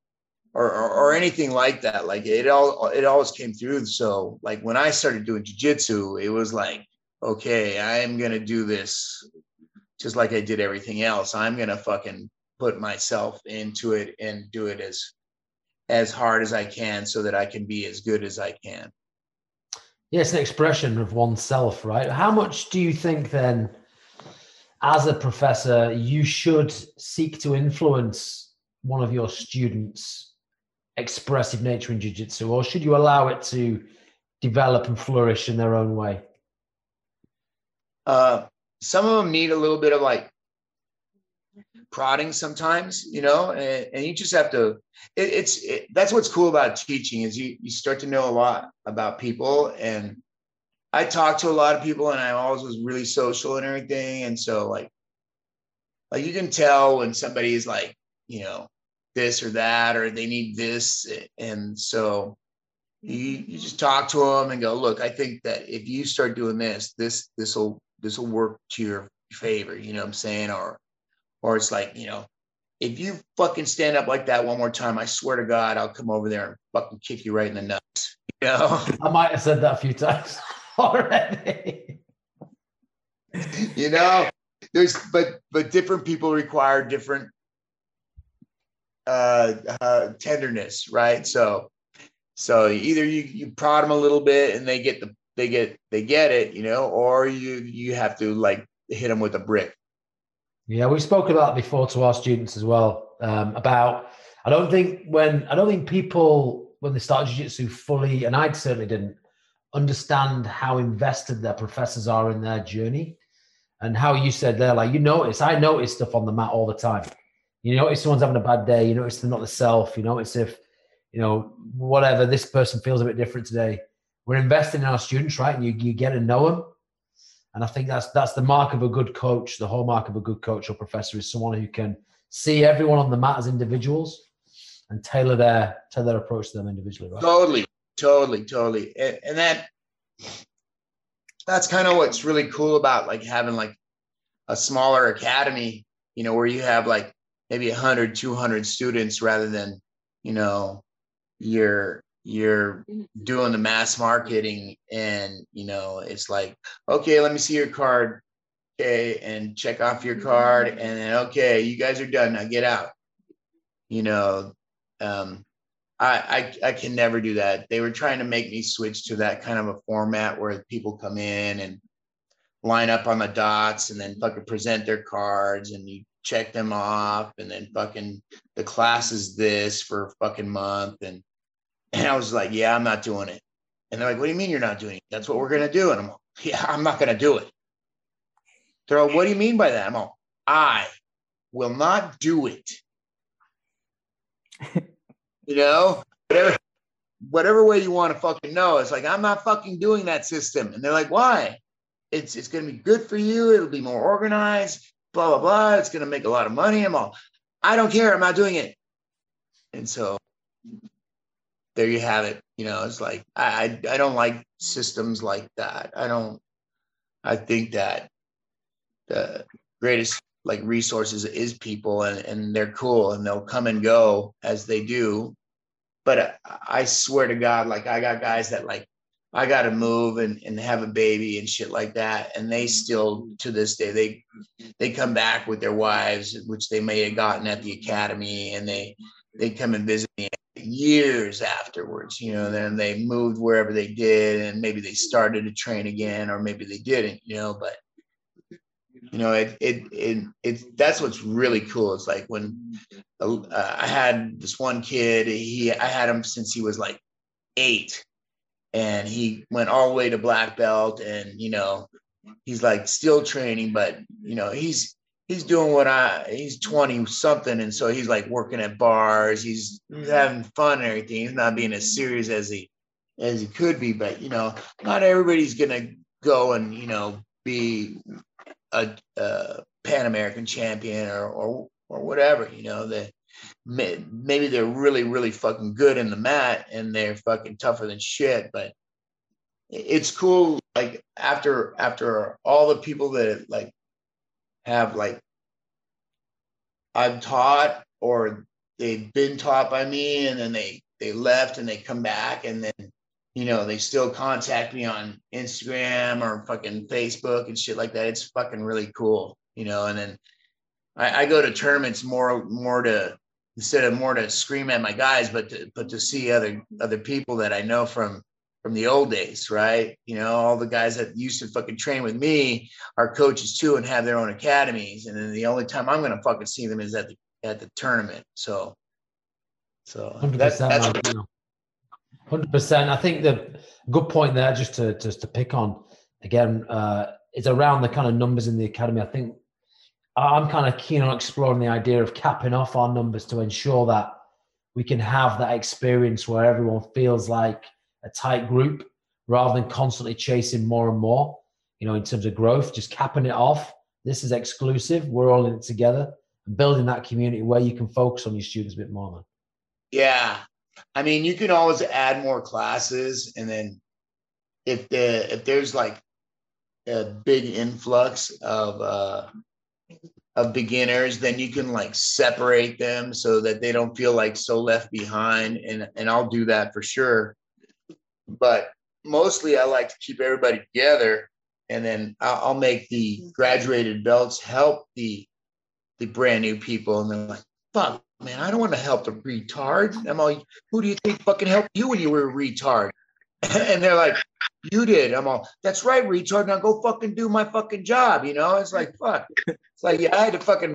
or, or, or anything like that like it all it always came through so like when i started doing jiu-jitsu it was like okay i'm gonna do this just like i did everything else i'm gonna fucking put myself into it and do it as as hard as I can so that I can be as good as I can. Yeah, it's an expression of oneself, right? How much do you think then, as a professor, you should seek to influence one of your students' expressive nature in jiu-jitsu, or should you allow it to develop and flourish in their own way? Uh, some of them need a little bit of like prodding sometimes, you know, and, and you just have to. It, it's it, that's what's cool about teaching is you you start to know a lot about people, and I talk to a lot of people, and I always was really social and everything, and so like, like you can tell when somebody is like, you know, this or that, or they need this, and so you you just talk to them and go, look, I think that if you start doing this, this this will this will work to your favor, you know what I'm saying, or or it's like, you know, if you fucking stand up like that one more time, I swear to God, I'll come over there and fucking kick you right in the nuts. You know? I might have said that a few times already. you know, there's but but different people require different uh, uh tenderness, right? So so either you you prod them a little bit and they get the they get they get it, you know, or you you have to like hit them with a brick. Yeah, we've spoken about before to our students as well um, about. I don't think when I don't think people when they start jiu-jitsu fully, and I certainly didn't understand how invested their professors are in their journey, and how you said there, like you notice, I notice stuff on the mat all the time. You notice someone's having a bad day. You notice they're not the self. You notice if you know whatever this person feels a bit different today. We're investing in our students, right? And you, you get to know them and I think that's that's the mark of a good coach. The hallmark of a good coach or professor is someone who can see everyone on the mat as individuals and tailor their tailor their approach to them individually. Right? Totally, totally, totally. And, and that that's kind of what's really cool about like having like a smaller academy, you know, where you have like maybe 100, 200 students rather than, you know, your you're doing the mass marketing and you know it's like okay let me see your card okay and check off your card and then okay you guys are done now get out. You know um I, I i can never do that. They were trying to make me switch to that kind of a format where people come in and line up on the dots and then fucking present their cards and you check them off and then fucking the class is this for a fucking month and and I was like, yeah, I'm not doing it. And they're like, what do you mean you're not doing it? That's what we're going to do. And I'm like, yeah, I'm not going to do it. They're like, what do you mean by that? I'm like, I will not do it. you know, whatever, whatever way you want to fucking know. It's like, I'm not fucking doing that system. And they're like, why? It's, it's going to be good for you. It'll be more organized, blah, blah, blah. It's going to make a lot of money. I'm all, I don't care. I'm not doing it. And so there you have it. You know, it's like I I don't like systems like that. I don't. I think that the greatest like resources is people, and and they're cool, and they'll come and go as they do. But I, I swear to God, like I got guys that like I got to move and, and have a baby and shit like that. And they still, to this day, they they come back with their wives, which they may have gotten at the academy, and they they come and visit me years afterwards. You know, then they moved wherever they did, and maybe they started to train again, or maybe they didn't. You know, but you know, it it it, it that's what's really cool. It's like when uh, I had this one kid. He I had him since he was like eight, and he went all the way to black belt, and you know, he's like still training, but you know, he's he's doing what I he's 20 something and so he's like working at bars he's, he's having fun and everything he's not being as serious as he as he could be but you know not everybody's gonna go and you know be a, a Pan American champion or, or or whatever. You know, that maybe they're really really fucking good in the mat and they're fucking tougher than shit, but it's cool. Like after after all the people that like have like I've taught or they've been taught by me and then they they left and they come back and then you know they still contact me on Instagram or fucking Facebook and shit like that. It's fucking really cool, you know. And then I, I go to tournaments more more to instead of more to scream at my guys, but to but to see other other people that I know from from the old days, right? You know, all the guys that used to fucking train with me are coaches too and have their own academies. And then the only time I'm gonna fucking see them is at the at the tournament. So so that's that's hundred percent. I think the good point there, just to just to pick on again, uh, is around the kind of numbers in the academy. I think I'm kind of keen on exploring the idea of capping off our numbers to ensure that we can have that experience where everyone feels like a tight group rather than constantly chasing more and more, you know, in terms of growth, just capping it off. This is exclusive. We're all in it together and building that community where you can focus on your students a bit more, man. Yeah. I mean, you can always add more classes and then if the if there's like a big influx of uh of beginners, then you can like separate them so that they don't feel like so left behind. And and I'll do that for sure but mostly I like to keep everybody together, and then I'll, I'll make the mm-hmm. graduated belts help the the brand new people, and they're like, "Fuck, man, I don't want to help the retard." I'm all, "Who do you think fucking helped you when you were a retard?" and they're like, "You did." I'm all, "That's right, retard. Now go fucking do my fucking job." You know, it's like fuck. It's like yeah, I had to fucking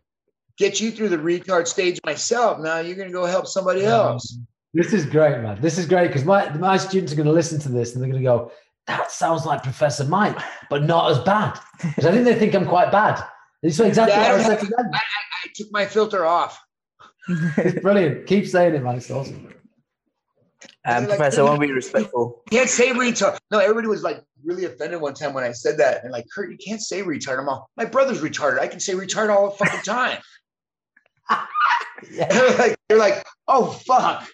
get you through the retard stage myself. Now you're gonna go help somebody else. This is great, man. This is great because my my students are going to listen to this and they're going to go, "That sounds like Professor Mike, but not as bad." Because I think they think I'm quite bad. This is exactly yeah, what I, I said to them. I, I, took my filter off. it's brilliant. Keep saying it, man. It's awesome. Um, like, Professor, I want to be respectful. You can't say retard. No, everybody was like really offended one time when I said that. And like, Kurt, you can't say retard. I'm all, my brother's retarded. I can say retard all the fucking time. yeah. they're, like, they're like, oh, fuck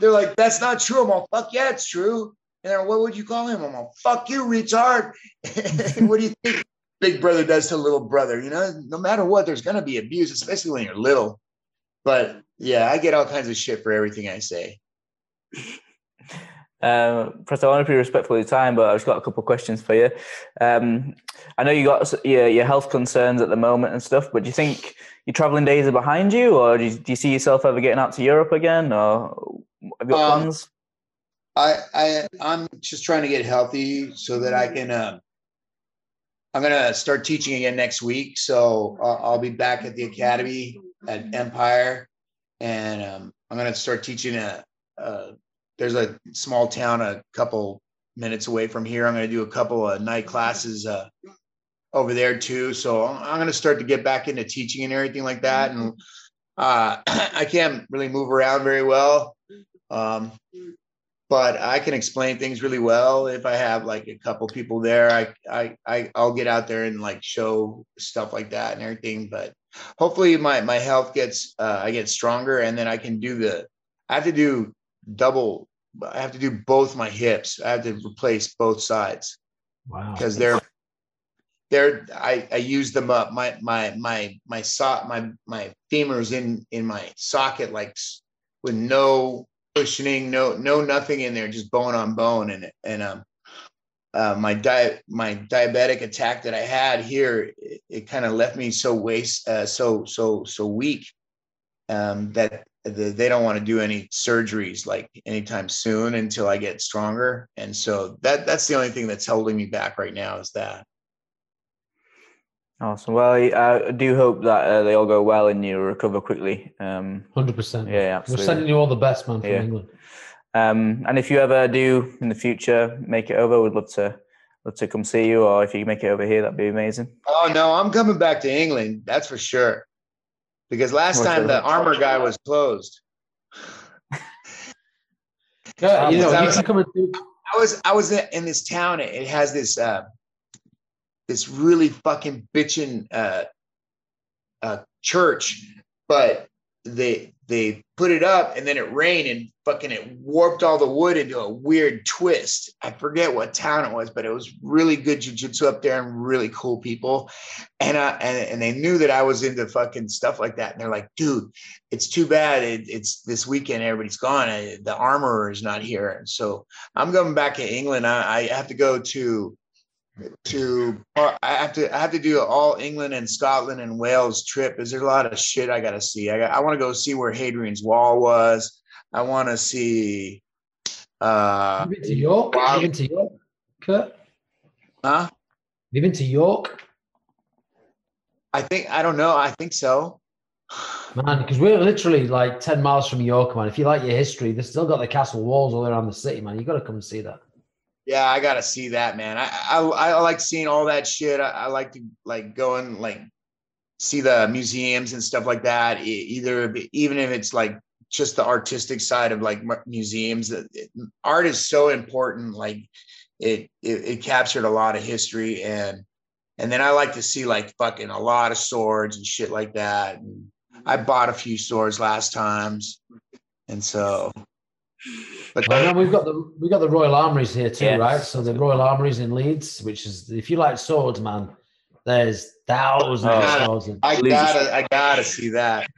they're like, that's not true. I'm all, fuck yeah, it's true. And they're, what would you call him? I'm all, fuck you, retard. what do you think big brother does to little brother? You know, no matter what, there's going to be abuse, especially when you're little. But yeah, I get all kinds of shit for everything I say. Um, first, I want to be respectful of your time, but I've just got a couple of questions for you. Um, I know you got your, your health concerns at the moment and stuff, but do you think your traveling days are behind you, or do you, do you see yourself ever getting out to Europe again, or have you got um, plans? I, I I'm just trying to get healthy so that I can. Uh, I'm gonna start teaching again next week, so I'll, I'll be back at the academy at Empire, and um, I'm gonna start teaching a, a. There's a small town a couple minutes away from here. I'm gonna do a couple of night classes uh, over there too. So I'm going to start to get back into teaching and everything like that. And uh, I can't really move around very well. Um, but I can explain things really well if I have like a couple people there. I I, I I'll get out there and like show stuff like that and everything. But hopefully my my health gets uh, I get stronger and then I can do the I have to do double. I have to do both my hips. I have to replace both sides. Wow. Because they're they're I, I use them up. My my my my sock my my femurs in in my socket like with no no no nothing in there, just bone on bone. And and um uh, my diet my diabetic attack that I had here, it, it kind of left me so waste uh, so so so weak um, that they don't want to do any surgeries like anytime soon until I get stronger. And so that that's the only thing that's holding me back right now is that. Awesome. Well, I do hope that uh, they all go well and you recover quickly. Um, Hundred percent. Yeah, absolutely. We're sending you all the best, man, from yeah. England. Um, and if you ever do in the future make it over, we'd love to love to come see you. Or if you make it over here, that'd be amazing. Oh no, I'm coming back to England. That's for sure. Because last time the armor guy was closed. yeah, you know, I was, I was I was in this town. It has this. Uh, this really fucking bitching uh, uh, church, but they they put it up and then it rained and fucking it warped all the wood into a weird twist. I forget what town it was, but it was really good jujitsu up there and really cool people. And uh, and and they knew that I was into fucking stuff like that. And they're like, dude, it's too bad. It, it's this weekend. Everybody's gone. I, the armorer is not here. And so I'm going back to England. I, I have to go to to I have to I have to do all England and Scotland and Wales trip. Is there a lot of shit I gotta see? I got, I want to go see where Hadrian's Wall was. I want to see. Uh, you been to York? Wow. You been to York, Kurt? Huh? You been to York? I think I don't know. I think so. Man, because we're literally like ten miles from York, man. If you like your history, they've still got the castle walls all around the city, man. You got to come and see that. Yeah, I gotta see that, man. I I, I like seeing all that shit. I, I like to like go and like see the museums and stuff like that. Either even if it's like just the artistic side of like museums, art is so important. Like it, it it captured a lot of history and and then I like to see like fucking a lot of swords and shit like that. And I bought a few swords last times, and so but well, we've got the we've got the Royal Armories here too, yeah. right? So the Royal Armories in Leeds, which is if you like swords, man, there's thousands oh, of swords. I gotta I gotta see that.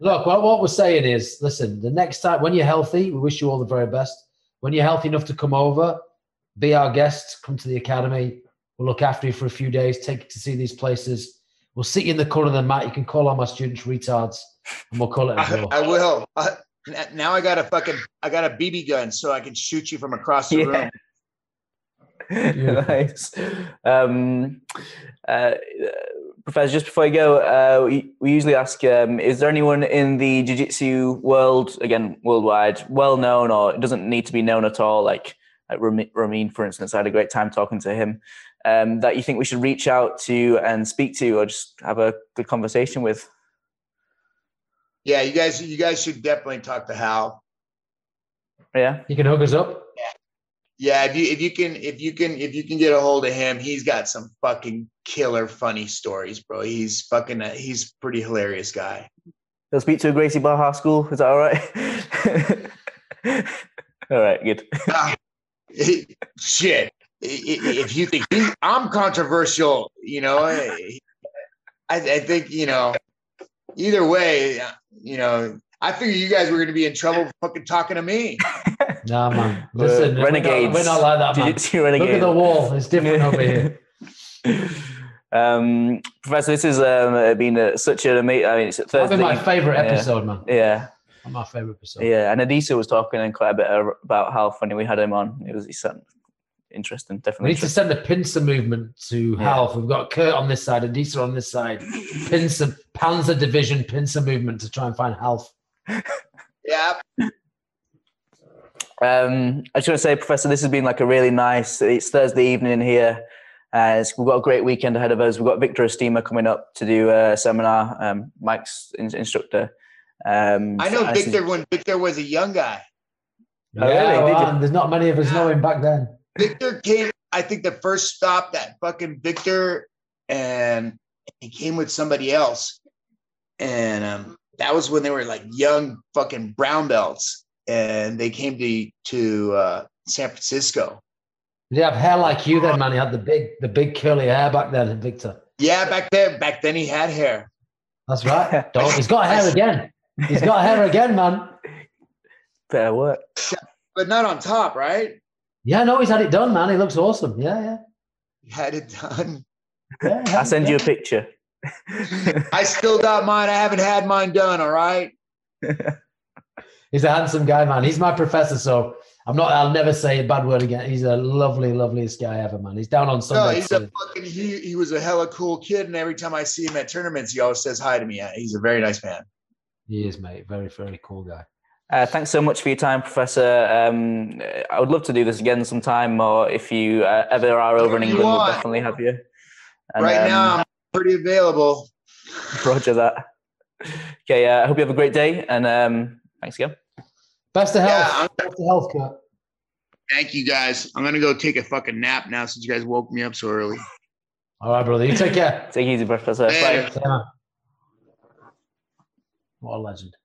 Look, well, what we're saying is, listen, the next time when you're healthy, we wish you all the very best. When you're healthy enough to come over, be our guest, come to the academy. We'll look after you for a few days, take you to see these places. We'll sit you in the corner of the mat. You can call all my students retards, and we'll call it. a I, I will. I, now I got a fucking I got a BB gun so I can shoot you from across the yeah. room. nice. Um, uh, Professor, just before I go, uh, we, we usually ask: um, Is there anyone in the jiu-jitsu world, again worldwide, well known, or it doesn't need to be known at all, like like Ramin, for instance? I had a great time talking to him. Um, that you think we should reach out to and speak to, or just have a good conversation with? Yeah, you guys, you guys should definitely talk to Ralph. Yeah, he can hook us up. Yeah. Yeah, if you if you can if you can if you can get a hold of him, he's got some fucking killer funny stories, bro. He's fucking uh, he's pretty hilarious guy. He'll speak to a Gracie Barra school. Is that all right? all right, good. Uh, shit. If you think I'm controversial, you know, I, I think you know. Either way, you know, I figured you guys were going to be in trouble fucking talking to me. nah, man. Listen, renegades. We're not, we're not like that, man. Look at the wall. It's different over here. Um, Professor, this has um, been a, such an amazing. I mean, it's Thursday. Been my favorite episode, yeah. man. Yeah. My favorite episode. Yeah, and Adisa was talking quite a bit about how funny we had him on. It was he said interesting. Definitely. We need to send the pincer movement to yeah. Ralph. We've got Kurt on this side, Adisa on this side. Pincer, Panzer Division pincer movement to try and find Ralph. yeah. Um, I just want to say, Professor, this has been like a really nice. It's Thursday evening here. Uh, we've got a great weekend ahead of us. We've got Victor Estima coming up to do a seminar. Um, Mike's in- instructor. Um, I know Victor when Victor was a young guy. Oh, yeah, really? well, there's not many of us know him back then. Victor came, I think the first stop that fucking Victor and he came with somebody else. And um, that was when they were like young fucking brown belts. And they came to to uh, San Francisco. Yeah, he have hair like you then, man? He had the big the big curly hair back then, Victor. Yeah, back then, back then he had hair. That's right. Don't, he's got hair again. He's got hair again, man. Better work. But not on top, right? Yeah, no, he's had it done, man. He looks awesome. Yeah, yeah. He had it done. Yeah, I'll send you a picture. I still got mine. I haven't had mine done. All right. he's a handsome guy, man. He's my professor, so I'm not. I'll never say a bad word again. He's a lovely, loveliest guy ever, man. He's down on Sunday. No, he's a fucking. He, he was a hella cool kid, and every time I see him at tournaments, he always says hi to me. He's a very nice man. He is, mate. Very, very cool guy. Uh, thanks so much for your time, Professor. Um, I would love to do this again sometime, or if you uh, ever are over in England, we'll definitely have you. And, right um, now, I'm pretty available. Roger that. Okay, uh, I hope you have a great day, and um, thanks again. Best of health. Yeah, Best of health, Kurt. Thank you, guys. I'm gonna go take a fucking nap now since you guys woke me up so early. All right, brother. You take care. Take it easy, Professor. Later. Bye. Yeah, man. What a legend.